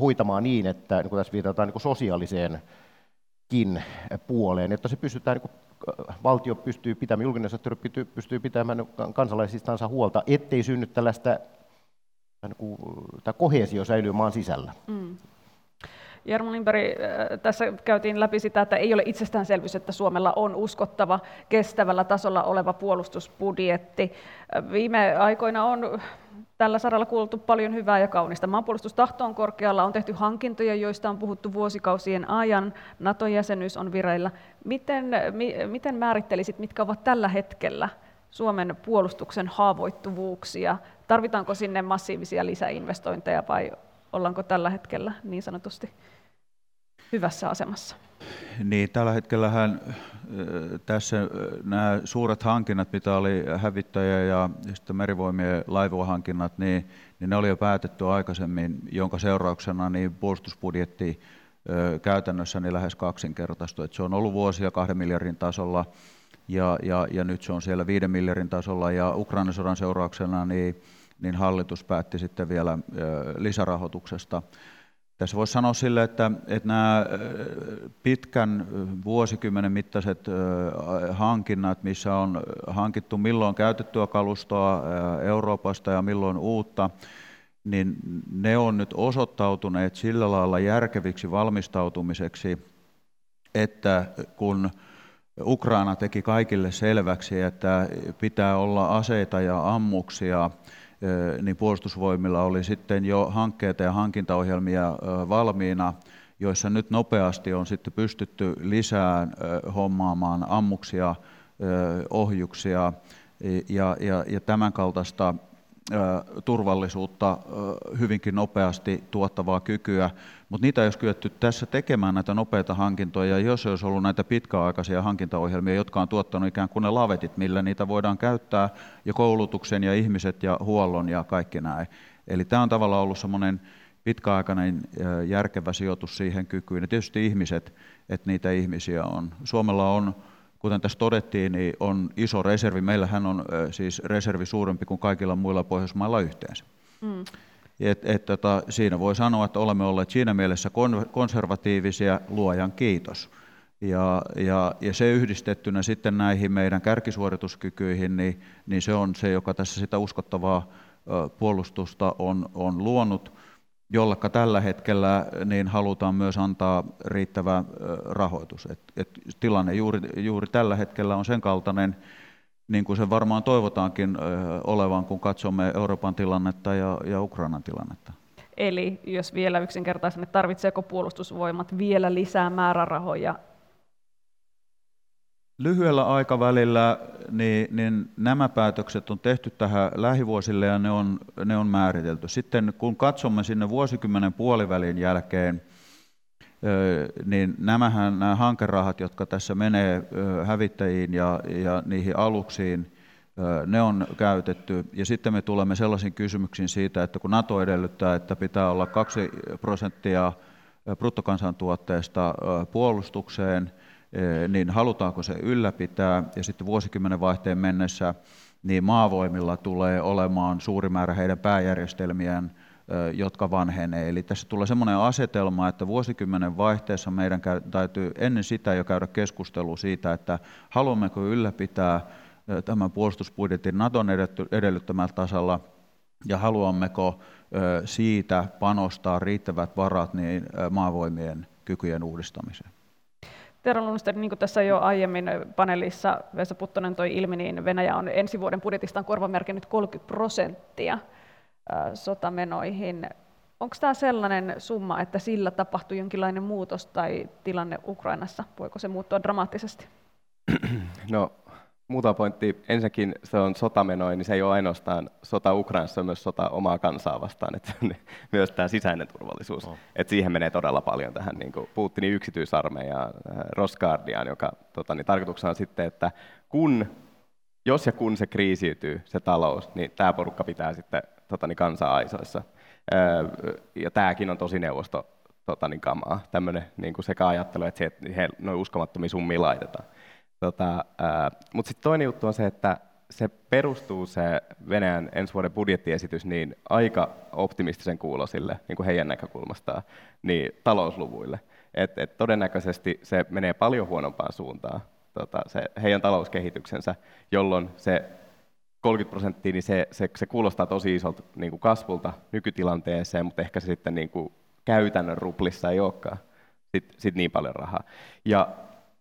hoitamaan niin, että niin kuin tässä viitataan niin sosiaaliseenkin puoleen, että se pystytään niin valtio pystyy pitämään, julkinen sektori pystyy pitämään kansalaisistansa huolta, ettei synny tällaista niin tämä kohesio säilyy maan sisällä. Mm. Jarmo Lindberg, äh, tässä käytiin läpi sitä, että ei ole itsestäänselvyys, että Suomella on uskottava, kestävällä tasolla oleva puolustusbudjetti. Äh, viime aikoina on tällä saralla kuultu paljon hyvää ja kaunista. Maanpuolustustahto on korkealla, on tehty hankintoja, joista on puhuttu vuosikausien ajan. NATO-jäsenyys on vireillä. Miten, mi, miten määrittelisit, mitkä ovat tällä hetkellä Suomen puolustuksen haavoittuvuuksia? Tarvitaanko sinne massiivisia lisäinvestointeja vai ollaanko tällä hetkellä niin sanotusti hyvässä asemassa? Niin, tällä hetkellähän tässä nämä suuret hankinnat, mitä oli hävittäjä ja sitten merivoimien laivuohankinnat, niin, niin ne oli jo päätetty aikaisemmin, jonka seurauksena niin puolustusbudjetti käytännössä niin lähes kaksinkertaistui. Se on ollut vuosia kahden miljardin tasolla ja, ja, ja nyt se on siellä viiden miljardin tasolla ja Ukrainan sodan seurauksena niin, niin hallitus päätti sitten vielä lisärahoituksesta. Tässä voisi sanoa sille, että, että nämä pitkän vuosikymmenen mittaiset hankinnat, missä on hankittu milloin käytettyä kalustoa Euroopasta ja milloin uutta, niin ne on nyt osoittautuneet sillä lailla järkeviksi valmistautumiseksi, että kun Ukraina teki kaikille selväksi, että pitää olla aseita ja ammuksia, niin puolustusvoimilla oli sitten jo hankkeita ja hankintaohjelmia valmiina, joissa nyt nopeasti on sitten pystytty lisää hommaamaan ammuksia, ohjuksia ja, ja, ja tämän kaltaista turvallisuutta hyvinkin nopeasti tuottavaa kykyä, mutta niitä ei olisi kyetty tässä tekemään näitä nopeita hankintoja, jos olisi ollut näitä pitkäaikaisia hankintaohjelmia, jotka on tuottanut ikään kuin ne lavetit, millä niitä voidaan käyttää ja koulutuksen ja ihmiset ja huollon ja kaikki näin. Eli tämä on tavallaan ollut semmoinen pitkäaikainen järkevä sijoitus siihen kykyyn. Ja tietysti ihmiset, että niitä ihmisiä on. Suomella on kuten tässä todettiin, niin on iso reservi. Meillähän on siis reservi suurempi kuin kaikilla muilla Pohjoismailla yhteensä. Mm. Et, et, tota, siinä voi sanoa, että olemme olleet siinä mielessä konservatiivisia, luojan kiitos. Ja, ja, ja se yhdistettynä sitten näihin meidän kärkisuorituskykyihin, niin, niin se on se, joka tässä sitä uskottavaa puolustusta on, on luonut jollekka tällä hetkellä niin halutaan myös antaa riittävä rahoitus. Et, et tilanne juuri, juuri tällä hetkellä on sen kaltainen, niin kuin se varmaan toivotaankin olevan, kun katsomme Euroopan tilannetta ja, ja Ukrainan tilannetta. Eli jos vielä yksinkertaisemmin, tarvitseeko puolustusvoimat vielä lisää määrärahoja Lyhyellä aikavälillä niin, niin nämä päätökset on tehty tähän lähivuosille ja ne on, ne on määritelty. Sitten kun katsomme sinne vuosikymmenen puolivälin jälkeen, niin nämähän, nämä hankerahat, jotka tässä menee hävittäjiin ja, ja niihin aluksiin, ne on käytetty. Ja sitten me tulemme sellaisiin kysymyksiin siitä, että kun NATO edellyttää, että pitää olla 2 prosenttia bruttokansantuotteesta puolustukseen, niin halutaanko se ylläpitää, ja sitten vuosikymmenen vaihteen mennessä niin maavoimilla tulee olemaan suuri määrä heidän pääjärjestelmiään, jotka vanhenee. Eli tässä tulee sellainen asetelma, että vuosikymmenen vaihteessa meidän täytyy ennen sitä jo käydä keskustelu siitä, että haluammeko ylläpitää tämän puolustusbudjetin Naton edellyttämällä tasalla, ja haluammeko siitä panostaa riittävät varat niin maavoimien kykyjen uudistamiseen. Tero Lundström, niin kuin tässä jo aiemmin paneelissa Vesa Puttonen toi ilmi, niin Venäjä on ensi vuoden budjetistaan korvamerkinnyt 30 prosenttia sotamenoihin. Onko tämä sellainen summa, että sillä tapahtuu jonkinlainen muutos tai tilanne Ukrainassa? Voiko se muuttua dramaattisesti? No muutama pointti. Ensinnäkin se on sotamenoin, niin se ei ole ainoastaan sota Ukrainassa, se on myös sota omaa kansaa vastaan, että [laughs] myös tämä sisäinen turvallisuus. Oh. Että siihen menee todella paljon tähän niin kuin Putinin yksityisarmeijaan, äh, Rosguardiaan, joka tota, niin tarkoituksena on sitten, että kun, jos ja kun se kriisiytyy, se talous, niin tämä porukka pitää sitten tota, niin kansaa aisoissa. Äh, ja tämäkin on tosi neuvosto tota, niin kamaa, tämmöinen niin sekä ajattelu, että, se, että he noin uskomattomia summia laitetaan. Tota, Mutta sitten toinen juttu on se, että se perustuu se Venäjän ensi vuoden budjettiesitys niin aika optimistisen kuulosille niin kuin heidän näkökulmastaan niin talousluvuille. Et, et todennäköisesti se menee paljon huonompaan suuntaan, tota, se heidän talouskehityksensä, jolloin se 30 prosenttia, niin se, se, se kuulostaa tosi isolta niin kuin kasvulta nykytilanteeseen, mutta ehkä se sitten niin kuin käytännön ruplissa ei olekaan sit, sit niin paljon rahaa. Ja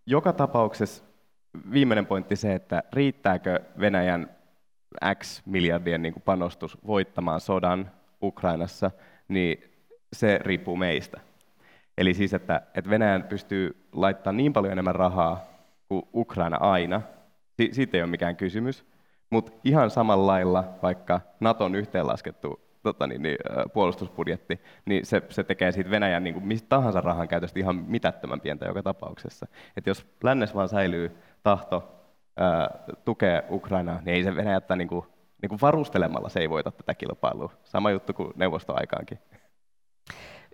joka tapauksessa viimeinen pointti se, että riittääkö Venäjän X miljardien niin kuin panostus voittamaan sodan Ukrainassa, niin se riippuu meistä. Eli siis, että, että Venäjän pystyy laittamaan niin paljon enemmän rahaa kuin Ukraina aina, si- siitä ei ole mikään kysymys, mutta ihan samalla lailla vaikka Naton yhteenlaskettu tota niin, niin, puolustusbudjetti, niin se, se tekee siitä Venäjän niin kuin mistä tahansa rahan käytöstä ihan mitättömän pientä joka tapauksessa. Et jos lännes vaan säilyy tahto ää, tukea Ukrainaa, niin ei se Venäjättä niin kuin, niin kuin varustelemalla se ei voita tätä kilpailua. Sama juttu kuin neuvostoaikaankin.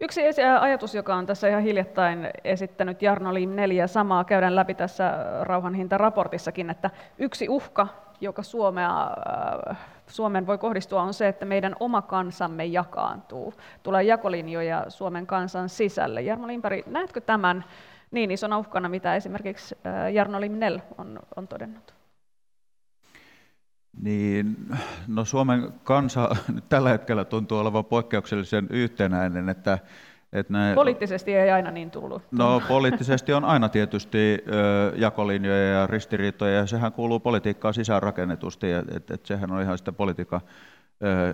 Yksi ajatus, joka on tässä ihan hiljattain esittänyt Jarno Lim 4, samaa käydään läpi tässä rauhanhintaraportissakin, että yksi uhka, joka Suomea, Suomen voi kohdistua, on se, että meidän oma kansamme jakaantuu. Tulee jakolinjoja Suomen kansan sisälle. Jarno Limpäri, näetkö tämän niin isona uhkana, mitä esimerkiksi Jarno Limnell on, on todennut? Niin, no Suomen kansa nyt [laughs] tällä hetkellä tuntuu olevan poikkeuksellisen yhtenäinen, että että näin, poliittisesti ei aina niin tullut. No poliittisesti on aina tietysti jakolinjoja ja ristiriitoja, ja sehän kuuluu politiikkaan sisäänrakennetusti, että et, et sehän on ihan sitä politiikan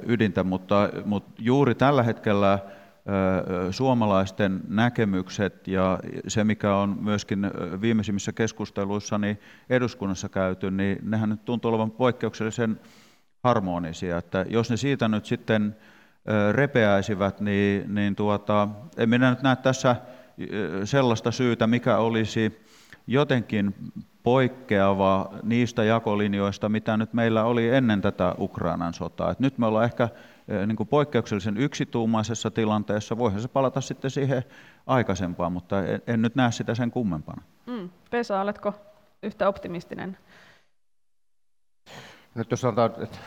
ydintä, mutta, mutta juuri tällä hetkellä suomalaisten näkemykset ja se, mikä on myöskin viimeisimmissä keskusteluissa niin eduskunnassa käyty, niin nehän nyt tuntuu olevan poikkeuksellisen harmonisia. Että jos ne siitä nyt sitten repeäisivät, niin, niin tuota, en minä nyt näe tässä sellaista syytä, mikä olisi jotenkin poikkeava niistä jakolinjoista, mitä nyt meillä oli ennen tätä Ukrainan sotaa. Et nyt me ollaan ehkä niin kuin poikkeuksellisen yksituumaisessa tilanteessa. Voihan se palata sitten siihen aikaisempaan, mutta en, en nyt näe sitä sen kummempana. Mm. Vesa, oletko yhtä optimistinen? Nyt jos sanotaan, että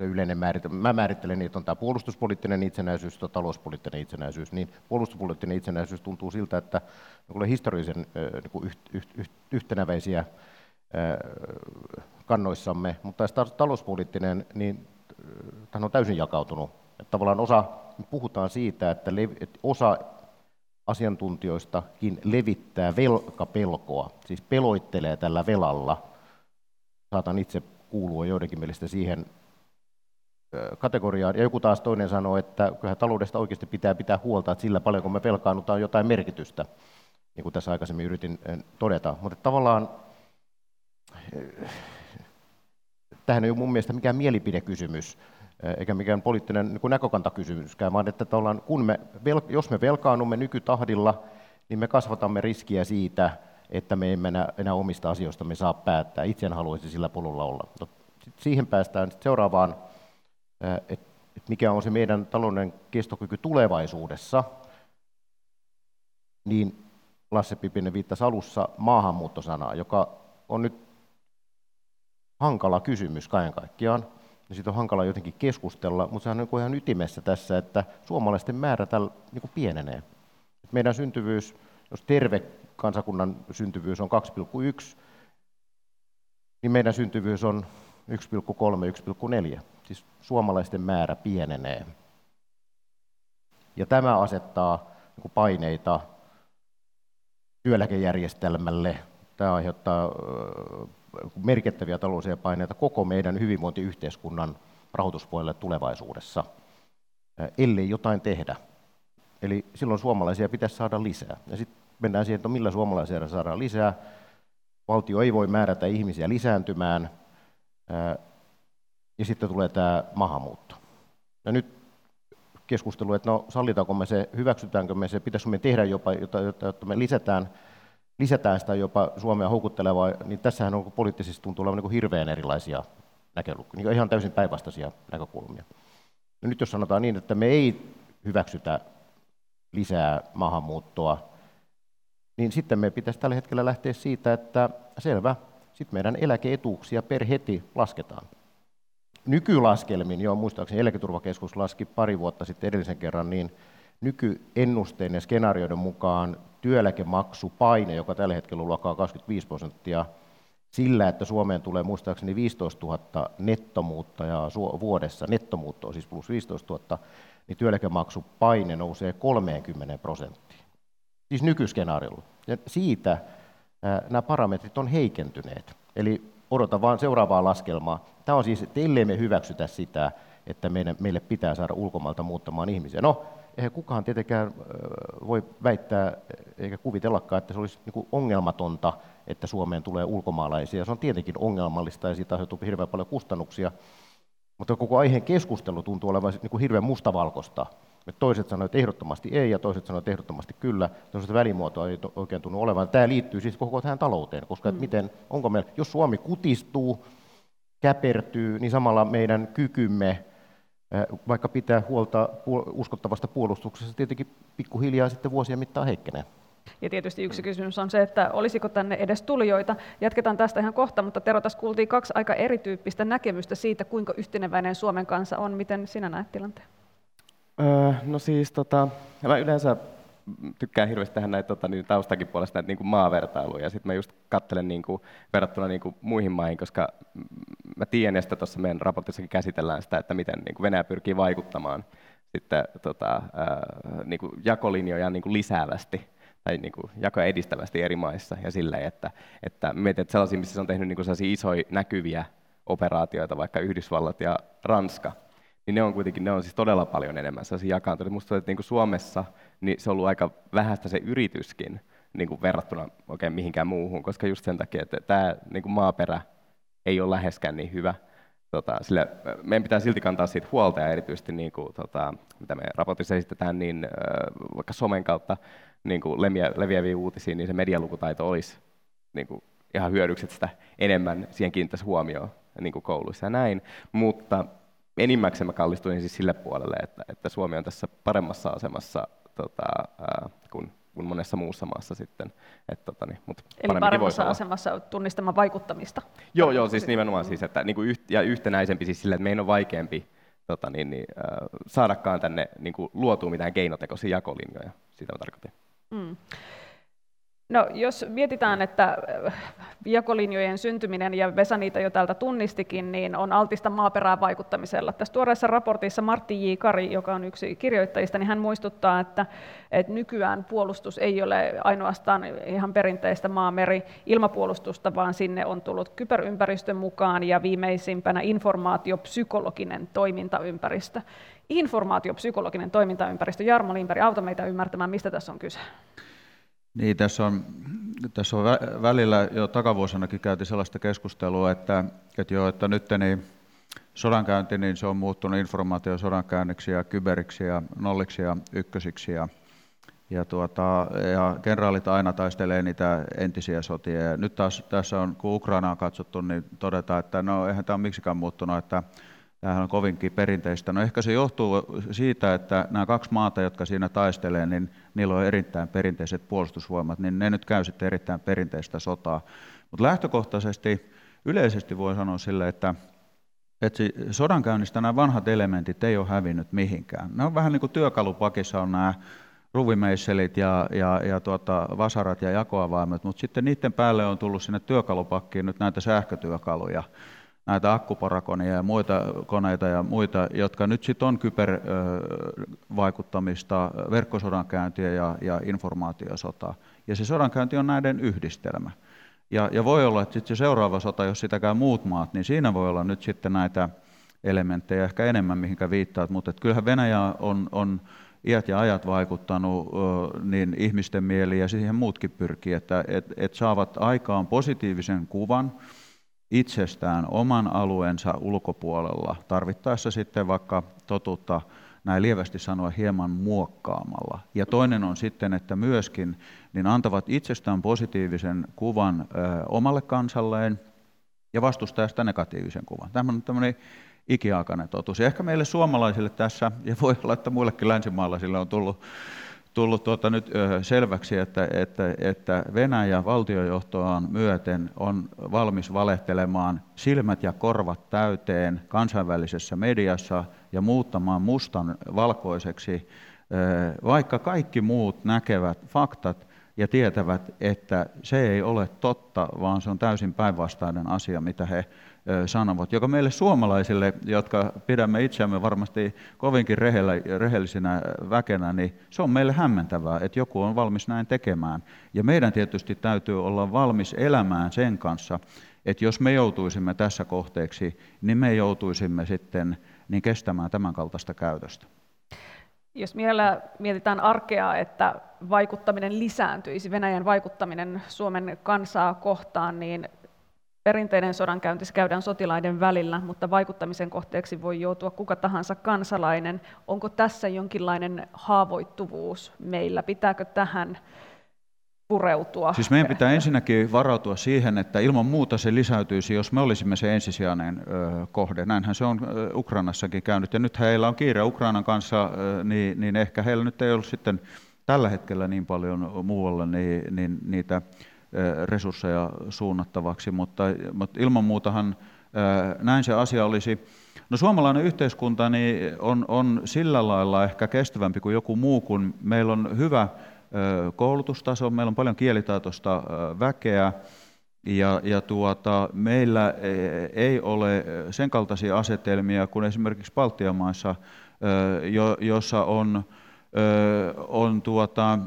yleinen määritelmä. Mä määrittelen niin, että on tämä puolustuspoliittinen itsenäisyys ja talouspoliittinen itsenäisyys. Niin puolustuspoliittinen itsenäisyys tuntuu siltä, että on historiallisen niin yht, yht, yht, yhtenäväisiä kannoissamme, mutta tämä talouspoliittinen, niin tämä on täysin jakautunut. Että tavallaan osa, puhutaan siitä, että, että osa asiantuntijoistakin levittää velkapelkoa, siis peloittelee tällä velalla. Saatan itse kuulua joidenkin mielestä siihen kategoriaan, ja joku taas toinen sanoo, että kyllähän taloudesta oikeasti pitää pitää huolta, että sillä paljonko me velkaannutaan jotain merkitystä, niin kuin tässä aikaisemmin yritin todeta. Mutta tavallaan tähän ei ole mun mielestä mikään mielipidekysymys, eikä mikään poliittinen niin näkökantakysymyskään, vaan että kun me, jos me velkaannumme nykytahdilla, niin me kasvatamme riskiä siitä, että me emme enää, enää omista asioista me saa päättää. Itse en haluaisi sillä polulla olla. No, siihen päästään seuraavaan että mikä on se meidän talouden kestokyky tulevaisuudessa, niin Lasse Pipinen viittasi alussa maahanmuuttosanaa, joka on nyt hankala kysymys kaiken kaikkiaan. Ja siitä on hankala jotenkin keskustella, mutta sehän on ihan ytimessä tässä, että suomalaisten määrä tällä niin pienenee. Meidän syntyvyys, jos terve kansakunnan syntyvyys on 2,1, niin meidän syntyvyys on 1,3-1,4 siis suomalaisten määrä pienenee. Ja tämä asettaa niin paineita työeläkejärjestelmälle. Tämä aiheuttaa merkittäviä taloudellisia paineita koko meidän hyvinvointiyhteiskunnan rahoituspuolelle tulevaisuudessa, ellei jotain tehdä. Eli silloin suomalaisia pitäisi saada lisää. Ja sitten mennään siihen, että millä suomalaisia saadaan lisää. Valtio ei voi määrätä ihmisiä lisääntymään, ja sitten tulee tämä maahanmuutto. Ja nyt keskustelu, että no sallitaanko me se, hyväksytäänkö me se, pitäisikö me tehdä jopa, jotta, jotta me lisätään, lisätään sitä jopa Suomea houkuttelevaa, niin tässähän on poliittisesti tuntuu olevan niin hirveän erilaisia näkökulmia, niin ihan täysin päinvastaisia näkökulmia. No nyt jos sanotaan niin, että me ei hyväksytä lisää maahanmuuttoa, niin sitten me pitäisi tällä hetkellä lähteä siitä, että selvä, sitten meidän eläkeetuuksia per heti lasketaan nykylaskelmin, jo muistaakseni eläketurvakeskus laski pari vuotta sitten edellisen kerran, niin nykyennusteen ja skenaarioiden mukaan työeläkemaksupaine, joka tällä hetkellä luokkaa 25 prosenttia, sillä, että Suomeen tulee muistaakseni 15 000 nettomuuttajaa vuodessa, nettomuuttoa siis plus 15 000, niin työeläkemaksupaine nousee 30 prosenttiin. Siis nykyskenaariolla. Ja siitä nämä parametrit on heikentyneet. Eli odota vaan seuraavaa laskelmaa. Tämä on siis, että ellei me hyväksytä sitä, että meidän, meille pitää saada ulkomailta muuttamaan ihmisiä. No, eihän kukaan tietenkään voi väittää eikä kuvitellakaan, että se olisi niin ongelmatonta, että Suomeen tulee ulkomaalaisia. Se on tietenkin ongelmallista ja siitä aiheutuu hirveän paljon kustannuksia. Mutta koko aiheen keskustelu tuntuu olevan niin hirveän mustavalkoista. Et toiset sanoivat, että ehdottomasti ei, ja toiset sanoivat, että ehdottomasti kyllä. Toiset välimuotoa ei oikein tunnu olevan. Tämä liittyy siis koko tähän talouteen, koska mm. miten, onko meillä, jos Suomi kutistuu, käpertyy, niin samalla meidän kykymme, vaikka pitää huolta uskottavasta puolustuksesta, tietenkin pikkuhiljaa sitten vuosien mittaan heikkenee. Ja tietysti yksi kysymys on se, että olisiko tänne edes tulijoita. Jatketaan tästä ihan kohta, mutta Tero, tässä kuultiin kaksi aika erityyppistä näkemystä siitä, kuinka yhteneväinen Suomen kanssa on. Miten sinä näet tilanteen? Öö, no siis tota, mä yleensä tykkään hirveästi tehdä näitä tota, niin taustakin puolesta näitä niin kuin maavertailuja. Sitten mä just katselen niin kuin, verrattuna niin kuin muihin maihin, koska mä tiedän, että tuossa meidän raportissakin käsitellään sitä, että miten niin kuin Venäjä pyrkii vaikuttamaan sitten tota, äh, niin kuin jakolinjoja niin kuin lisäävästi tai niin kuin jakoja edistävästi eri maissa ja silleen, että, että mietin, että sellaisia, missä se on tehnyt niin kuin sellaisia isoja näkyviä operaatioita, vaikka Yhdysvallat ja Ranska, niin ne on kuitenkin ne on siis todella paljon enemmän sellaisia jakaantuneita. Minusta että niin kuin Suomessa niin se on ollut aika vähäistä se yrityskin niin kuin verrattuna oikein mihinkään muuhun, koska just sen takia, että tämä niin kuin maaperä ei ole läheskään niin hyvä. Tota, sillä meidän pitää silti kantaa siitä huolta ja erityisesti niin kuin, tota, mitä me raportissa esitetään, niin vaikka somen kautta niin kuin leviä, leviäviä uutisia, niin se medialukutaito olisi niin kuin, ihan hyödyksi, että sitä enemmän siihen kiinnittäisi huomioon niin kuin kouluissa ja näin. Mutta enimmäkseen mä kallistuin siis sille puolelle, että, että Suomi on tässä paremmassa asemassa tota, ää, kuin, kuin monessa muussa maassa sitten. Et, tota, niin, mut Eli paremmassa asemassa tunnistamaan vaikuttamista? Joo, joo siis nimenomaan siis, että niin kuin yht, ja yhtenäisempi siis sille, että meidän on vaikeampi tota, niin, niin, äh, saadakaan tänne niin kuin, luotua mitään keinotekoisia jakolinjoja. Sitä mä tarkoitin. Mm. No, jos mietitään, että äh, jakolinjojen syntyminen, ja Vesa niitä jo täältä tunnistikin, niin on altista maaperään vaikuttamisella. Tässä tuoreessa raportissa Martti J. Kari, joka on yksi kirjoittajista, niin hän muistuttaa, että, että nykyään puolustus ei ole ainoastaan ihan perinteistä maameri ilmapuolustusta, vaan sinne on tullut kyberympäristön mukaan ja viimeisimpänä informaatiopsykologinen toimintaympäristö. Informaatiopsykologinen toimintaympäristö. Jarmo Lindberg, auta meitä ymmärtämään, mistä tässä on kyse. Niin, tässä on, tässä on välillä jo takavuosinakin käytiin sellaista keskustelua, että, että, jo, että nyt niin sodankäynti niin se on muuttunut informaatio sodankäynniksi ja kyberiksi ja nolliksi ja ykkösiksi. Ja, ja, tuota, ja kenraalit aina taistelee niitä entisiä sotia. Ja nyt taas tässä on, kun Ukraina on katsottu, niin todetaan, että no eihän tämä ole miksikään muuttunut, että Tämähän on kovinkin perinteistä. No ehkä se johtuu siitä, että nämä kaksi maata, jotka siinä taistelee, niin niillä on erittäin perinteiset puolustusvoimat, niin ne nyt käy sitten erittäin perinteistä sotaa. Mutta lähtökohtaisesti yleisesti voi sanoa sille, että, että sodankäynnistä nämä vanhat elementit ei ole hävinnyt mihinkään. Ne on vähän niin kuin työkalupakissa on nämä ruvimeisselit ja, ja, ja tuota, vasarat ja jakoavaimet, mutta sitten niiden päälle on tullut sinne työkalupakkiin nyt näitä sähkötyökaluja näitä akkuparakonia ja muita koneita ja muita, jotka nyt sitten on kybervaikuttamista, verkkosodankäyntiä ja, ja informaatiosotaa. Ja se sodankäynti on näiden yhdistelmä. Ja, ja voi olla, että sitten se seuraava sota, jos sitäkään muut maat, niin siinä voi olla nyt sitten näitä elementtejä ehkä enemmän, mihinkä viittaat, mutta että kyllähän Venäjä on, on iät ja ajat vaikuttanut niin ihmisten mieliin ja siihen muutkin pyrkii, että et, et saavat aikaan positiivisen kuvan, itsestään oman alueensa ulkopuolella, tarvittaessa sitten vaikka totuutta näin lievästi sanoa hieman muokkaamalla. Ja toinen on sitten, että myöskin niin antavat itsestään positiivisen kuvan ö, omalle kansalleen ja vastustajasta negatiivisen kuvan. Tämä on tämmöinen ikiaikainen totuus. Ja ehkä meille suomalaisille tässä, ja voi olla, että muillekin länsimaalaisille on tullut tullut tuota nyt selväksi, että, että, että Venäjä valtiojohtoaan myöten on valmis valehtelemaan silmät ja korvat täyteen kansainvälisessä mediassa ja muuttamaan mustan valkoiseksi, vaikka kaikki muut näkevät faktat ja tietävät, että se ei ole totta, vaan se on täysin päinvastainen asia, mitä he sanovat, joka meille suomalaisille, jotka pidämme itseämme varmasti kovinkin rehellisinä väkenä, niin se on meille hämmentävää, että joku on valmis näin tekemään. Ja meidän tietysti täytyy olla valmis elämään sen kanssa, että jos me joutuisimme tässä kohteeksi, niin me joutuisimme sitten niin kestämään tämän kaltaista käytöstä. Jos vielä mietitään arkea, että vaikuttaminen lisääntyisi, Venäjän vaikuttaminen Suomen kansaa kohtaan, niin Perinteinen sodankäynti käydään sotilaiden välillä, mutta vaikuttamisen kohteeksi voi joutua kuka tahansa kansalainen. Onko tässä jonkinlainen haavoittuvuus meillä? Pitääkö tähän pureutua? Siis meidän pitää ensinnäkin varautua siihen, että ilman muuta se lisäytyisi, jos me olisimme se ensisijainen kohde. Näinhän se on Ukrainassakin käynyt. Ja nyt heillä on kiire Ukrainan kanssa, niin, niin ehkä heillä nyt ei ollut sitten tällä hetkellä niin paljon muualla niin, niin niitä resursseja suunnattavaksi, mutta, mutta ilman muutahan näin se asia olisi. No suomalainen yhteiskunta niin on, on sillä lailla ehkä kestävämpi kuin joku muu, kun meillä on hyvä koulutustaso, meillä on paljon kielitaitoista väkeä, ja, ja tuota, meillä e, ei ole sen kaltaisia asetelmia kuin esimerkiksi Baltian maissa, jo, jossa on, on tuota,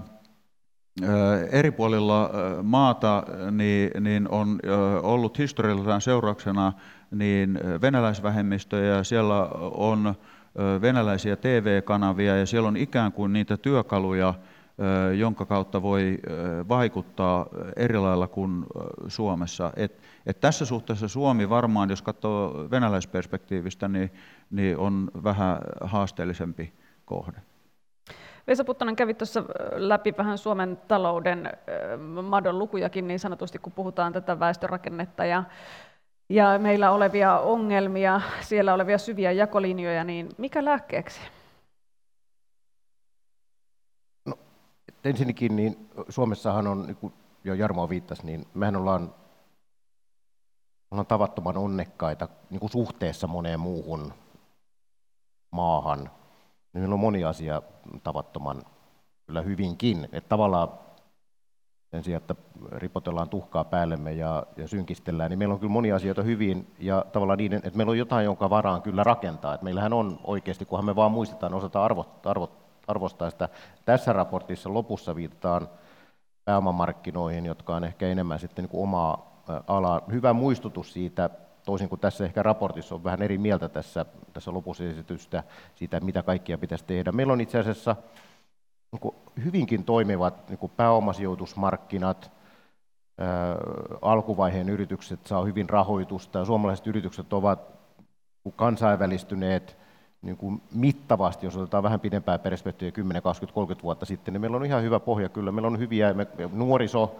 eri puolilla maata niin, niin on ollut historiallisena seurauksena niin venäläisvähemmistöjä, siellä on venäläisiä TV-kanavia ja siellä on ikään kuin niitä työkaluja jonka kautta voi vaikuttaa eri lailla kuin Suomessa. Et, et tässä suhteessa Suomi varmaan, jos katsoo venäläisperspektiivistä, niin, niin on vähän haasteellisempi kohde. Vesa Puttonen kävi tuossa läpi vähän Suomen talouden madon lukujakin niin sanotusti, kun puhutaan tätä väestörakennetta ja, ja meillä olevia ongelmia, siellä olevia syviä jakolinjoja, niin mikä lääkkeeksi? No, ensinnäkin niin Suomessahan on, niin kuin jo Jarmo viittasi, niin mehän ollaan, ollaan tavattoman onnekkaita niin kuin suhteessa moneen muuhun maahan – niin meillä on moni asia tavattoman kyllä hyvinkin. Että tavallaan sen sijaan, että ripotellaan tuhkaa päällemme ja, ja synkistellään, niin meillä on kyllä monia asioita hyvin ja tavallaan niiden, että meillä on jotain, jonka varaan kyllä rakentaa. Että meillähän on oikeasti, kunhan me vaan muistetaan, osata arvot, arvot, arvostaa sitä. Tässä raportissa lopussa viitataan pääomamarkkinoihin, jotka on ehkä enemmän sitten niin kuin omaa alaa. Hyvä muistutus siitä toisin kuin tässä ehkä raportissa on vähän eri mieltä tässä, tässä lopussa esitystä siitä, mitä kaikkia pitäisi tehdä. Meillä on itse asiassa niin hyvinkin toimivat niin pääomasijoitusmarkkinat, alkuvaiheen yritykset saa hyvin rahoitusta ja suomalaiset yritykset ovat kansainvälistyneet niin kuin mittavasti, jos otetaan vähän pidempää perspektiiviä 10, 20, 30 vuotta sitten, niin meillä on ihan hyvä pohja kyllä. Meillä on hyviä, me, nuoriso,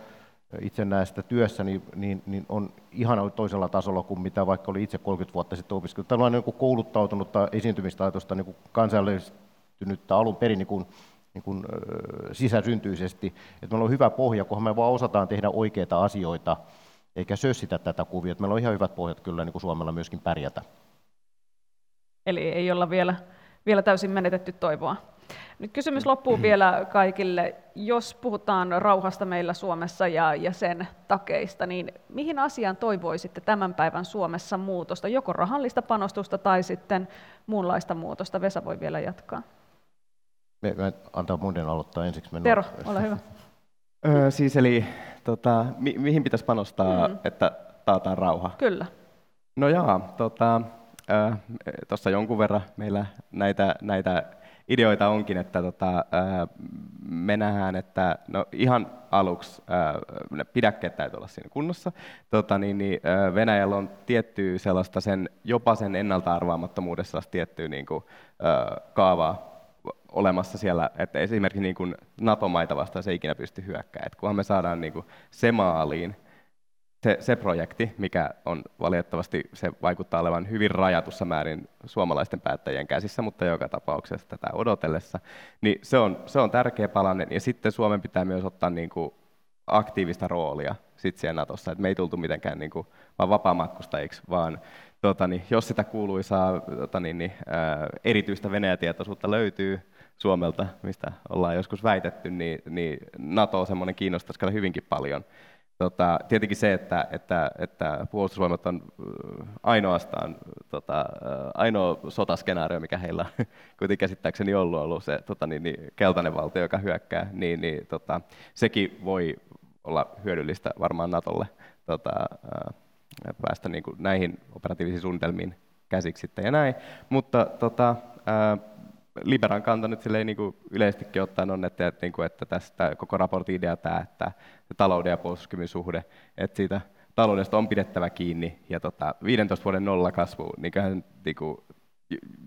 itse näistä työssä, niin, niin, niin on ihan toisella tasolla kuin mitä vaikka oli itse 30 vuotta sitten opiskellut. On niin kouluttautunutta esiintymistaitoista niin kansainvälistynyttä alun perin niin kuin, niin kuin, sisäsyntyisesti. Että meillä on hyvä pohja, kunhan me vaan osataan tehdä oikeita asioita, eikä sössitä tätä kuvia. Että meillä on ihan hyvät pohjat kyllä niin kuin Suomella myöskin pärjätä. Eli ei olla vielä, vielä täysin menetetty toivoa. Nyt kysymys loppuu vielä kaikille. Jos puhutaan rauhasta meillä Suomessa ja, ja sen takeista, niin mihin asiaan toivoisitte tämän päivän Suomessa muutosta? Joko rahallista panostusta tai sitten muunlaista muutosta? Vesa voi vielä jatkaa. Me, me antaa muiden aloittaa ensiksi. Mennä. Tero, ole hyvä. Öö, siis eli tota, mi- mihin pitäisi panostaa, mm. että taataan rauha? Kyllä. No jaa, tota, tuossa jonkun verran meillä näitä, näitä ideoita onkin, että tota, me nähdään, että no ihan aluksi ne pidäkkeet täytyy olla siinä kunnossa. Tota, niin, niin, Venäjällä on tiettyä sellaista sen, jopa sen ennalta arvaamattomuudessa tiettyä niin kuin, kaavaa olemassa siellä, että esimerkiksi niin kuin NATO-maita vastaan se ikinä pysty hyökkäämään. Kunhan me saadaan niin kuin se maaliin, se, se projekti, mikä on valitettavasti, se vaikuttaa olevan hyvin rajatussa määrin suomalaisten päättäjien käsissä, mutta joka tapauksessa tätä odotellessa, niin se on, se on tärkeä palanen. Ja sitten Suomen pitää myös ottaa niin kuin aktiivista roolia sit siellä Natossa, että me ei tultu mitenkään niin kuin, vaan vapaamatkustajiksi, vaan tota, niin, jos sitä kuuluisaa tota, niin, niin, ää, erityistä Venäjätietoisuutta löytyy Suomelta, mistä ollaan joskus väitetty, niin, niin NATO on semmoinen kiinnostaisi hyvinkin paljon. Tota, tietenkin se, että, että, että puolustusvoimat on äh, ainoastaan tota, äh, ainoa sotaskenaario, mikä heillä on [laughs] kuitenkin käsittääkseni ollut, ollut se tota, niin, niin, keltainen valtio, joka hyökkää, niin, niin tota, sekin voi olla hyödyllistä varmaan Natolle tota, äh, päästä niin kuin näihin operatiivisiin suunnitelmiin käsiksi sitten ja näin. Mutta tota, Liberan kanta nyt silleen, niin kuin yleisestikin ottaen on, että, että, niin kuin, että tästä koko raportin idea tämä, että talouden ja puolustuskyvyn suhde, että siitä taloudesta on pidettävä kiinni ja tota, 15 vuoden nolla kasvu, niin, kyllähän, niin kuin,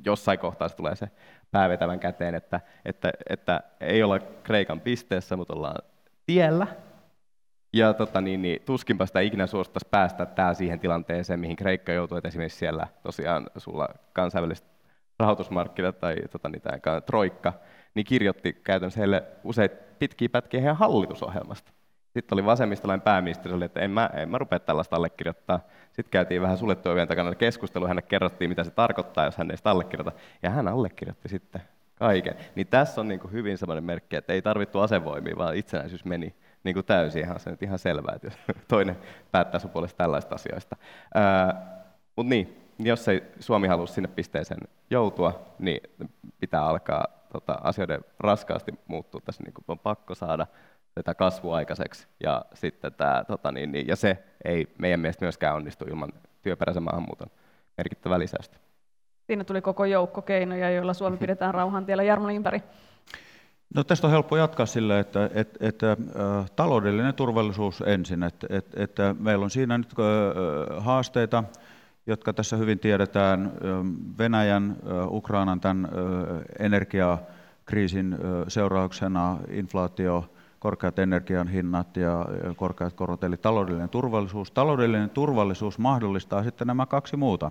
jossain kohtaa se tulee se päävetävän käteen, että, että, että ei olla Kreikan pisteessä, mutta ollaan tiellä. Ja tota, niin, niin, tuskinpa sitä ikinä suostaisi päästä tää siihen tilanteeseen, mihin Kreikka joutuu, että esimerkiksi siellä tosiaan sulla kansainväliset rahoitusmarkkinat tai tota, niin, tämä Troikka, niin kirjoitti käytännössä heille useita pitkiä pätkiä heidän hallitusohjelmasta. Sitten oli vasemmistolainen pääministeri, oli, että en mä, en mä rupea tällaista allekirjoittaa. Sitten käytiin vähän suljettujen ovien takana keskustelu, hänelle kerrottiin, mitä se tarkoittaa, jos hän ei sitä allekirjoita. Ja hän allekirjoitti sitten kaiken. Niin tässä on niin kuin hyvin sellainen merkki, että ei tarvittu asevoimia, vaan itsenäisyys meni niin kuin täysin. Ihan se nyt ihan selvää, että jos [laughs] toinen päättää sun puolesta tällaista asioista. Mutta niin, jos ei Suomi halua sinne pisteeseen joutua, niin pitää alkaa tota, asioiden raskaasti muuttua tässä, niin kuin on pakko saada tätä kasvua aikaiseksi. Ja, sitten tämä, tota, niin, niin, ja se ei meidän mielestä myöskään onnistu ilman työperäisen maahanmuuton merkittävää lisäystä. Siinä tuli koko joukko keinoja, joilla Suomi [laughs] pidetään rauhan tiellä. Jarmo Limpäri. No tästä on helppo jatkaa sillä, että, että, että äh, taloudellinen turvallisuus ensin, että, että, että meillä on siinä nyt äh, haasteita, jotka tässä hyvin tiedetään, Venäjän, Ukrainan tämän energiakriisin seurauksena, inflaatio, korkeat energian hinnat ja korkeat korot, eli taloudellinen turvallisuus. Taloudellinen turvallisuus mahdollistaa sitten nämä kaksi muuta.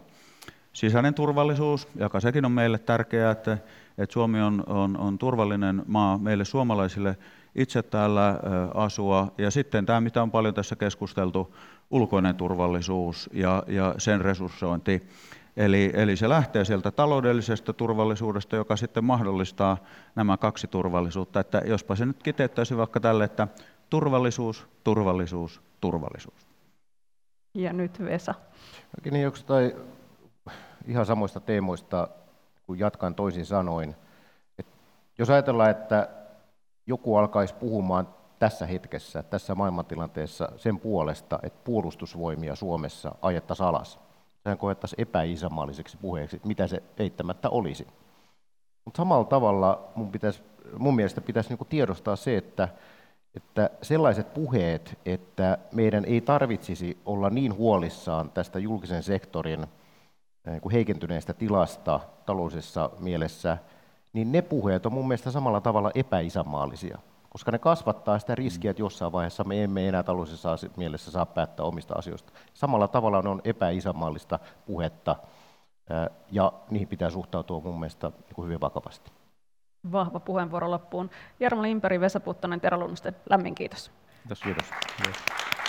Sisäinen turvallisuus, joka sekin on meille tärkeää, että, että Suomi on, on, on turvallinen maa meille suomalaisille itse täällä asua. Ja sitten tämä, mitä on paljon tässä keskusteltu, ulkoinen turvallisuus ja, ja sen resurssointi. Eli, eli se lähtee sieltä taloudellisesta turvallisuudesta, joka sitten mahdollistaa nämä kaksi turvallisuutta. Että jospa se nyt kiteyttäisi vaikka tälle, että turvallisuus, turvallisuus, turvallisuus. Ja nyt Vesa. Niin, jostain ihan samoista teemoista, kun jatkan toisin sanoin. että jos ajatellaan, että joku alkaisi puhumaan tässä hetkessä, tässä maailmantilanteessa sen puolesta, että puolustusvoimia Suomessa ajettaisiin alas, sehän koettaisiin epäisämaalliseksi puheeksi, mitä se eittämättä olisi. Mutta samalla tavalla mun, pitäisi, mun mielestä pitäisi niinku tiedostaa se, että, että sellaiset puheet, että meidän ei tarvitsisi olla niin huolissaan tästä julkisen sektorin niin heikentyneestä tilasta taloudellisessa mielessä, niin ne puheet on mun mielestä samalla tavalla epäisämaallisia koska ne kasvattaa sitä riskiä, että jossain vaiheessa me emme enää taloudellisessa mielessä saa päättää omista asioista. Samalla tavalla on epäisämaallista puhetta, ja niihin pitää suhtautua mun mielestä niin hyvin vakavasti. Vahva puheenvuoro loppuun. Jarmo Limperi, Vesa Puttonen, Tero lämmin kiitos. Kiitos. kiitos. kiitos.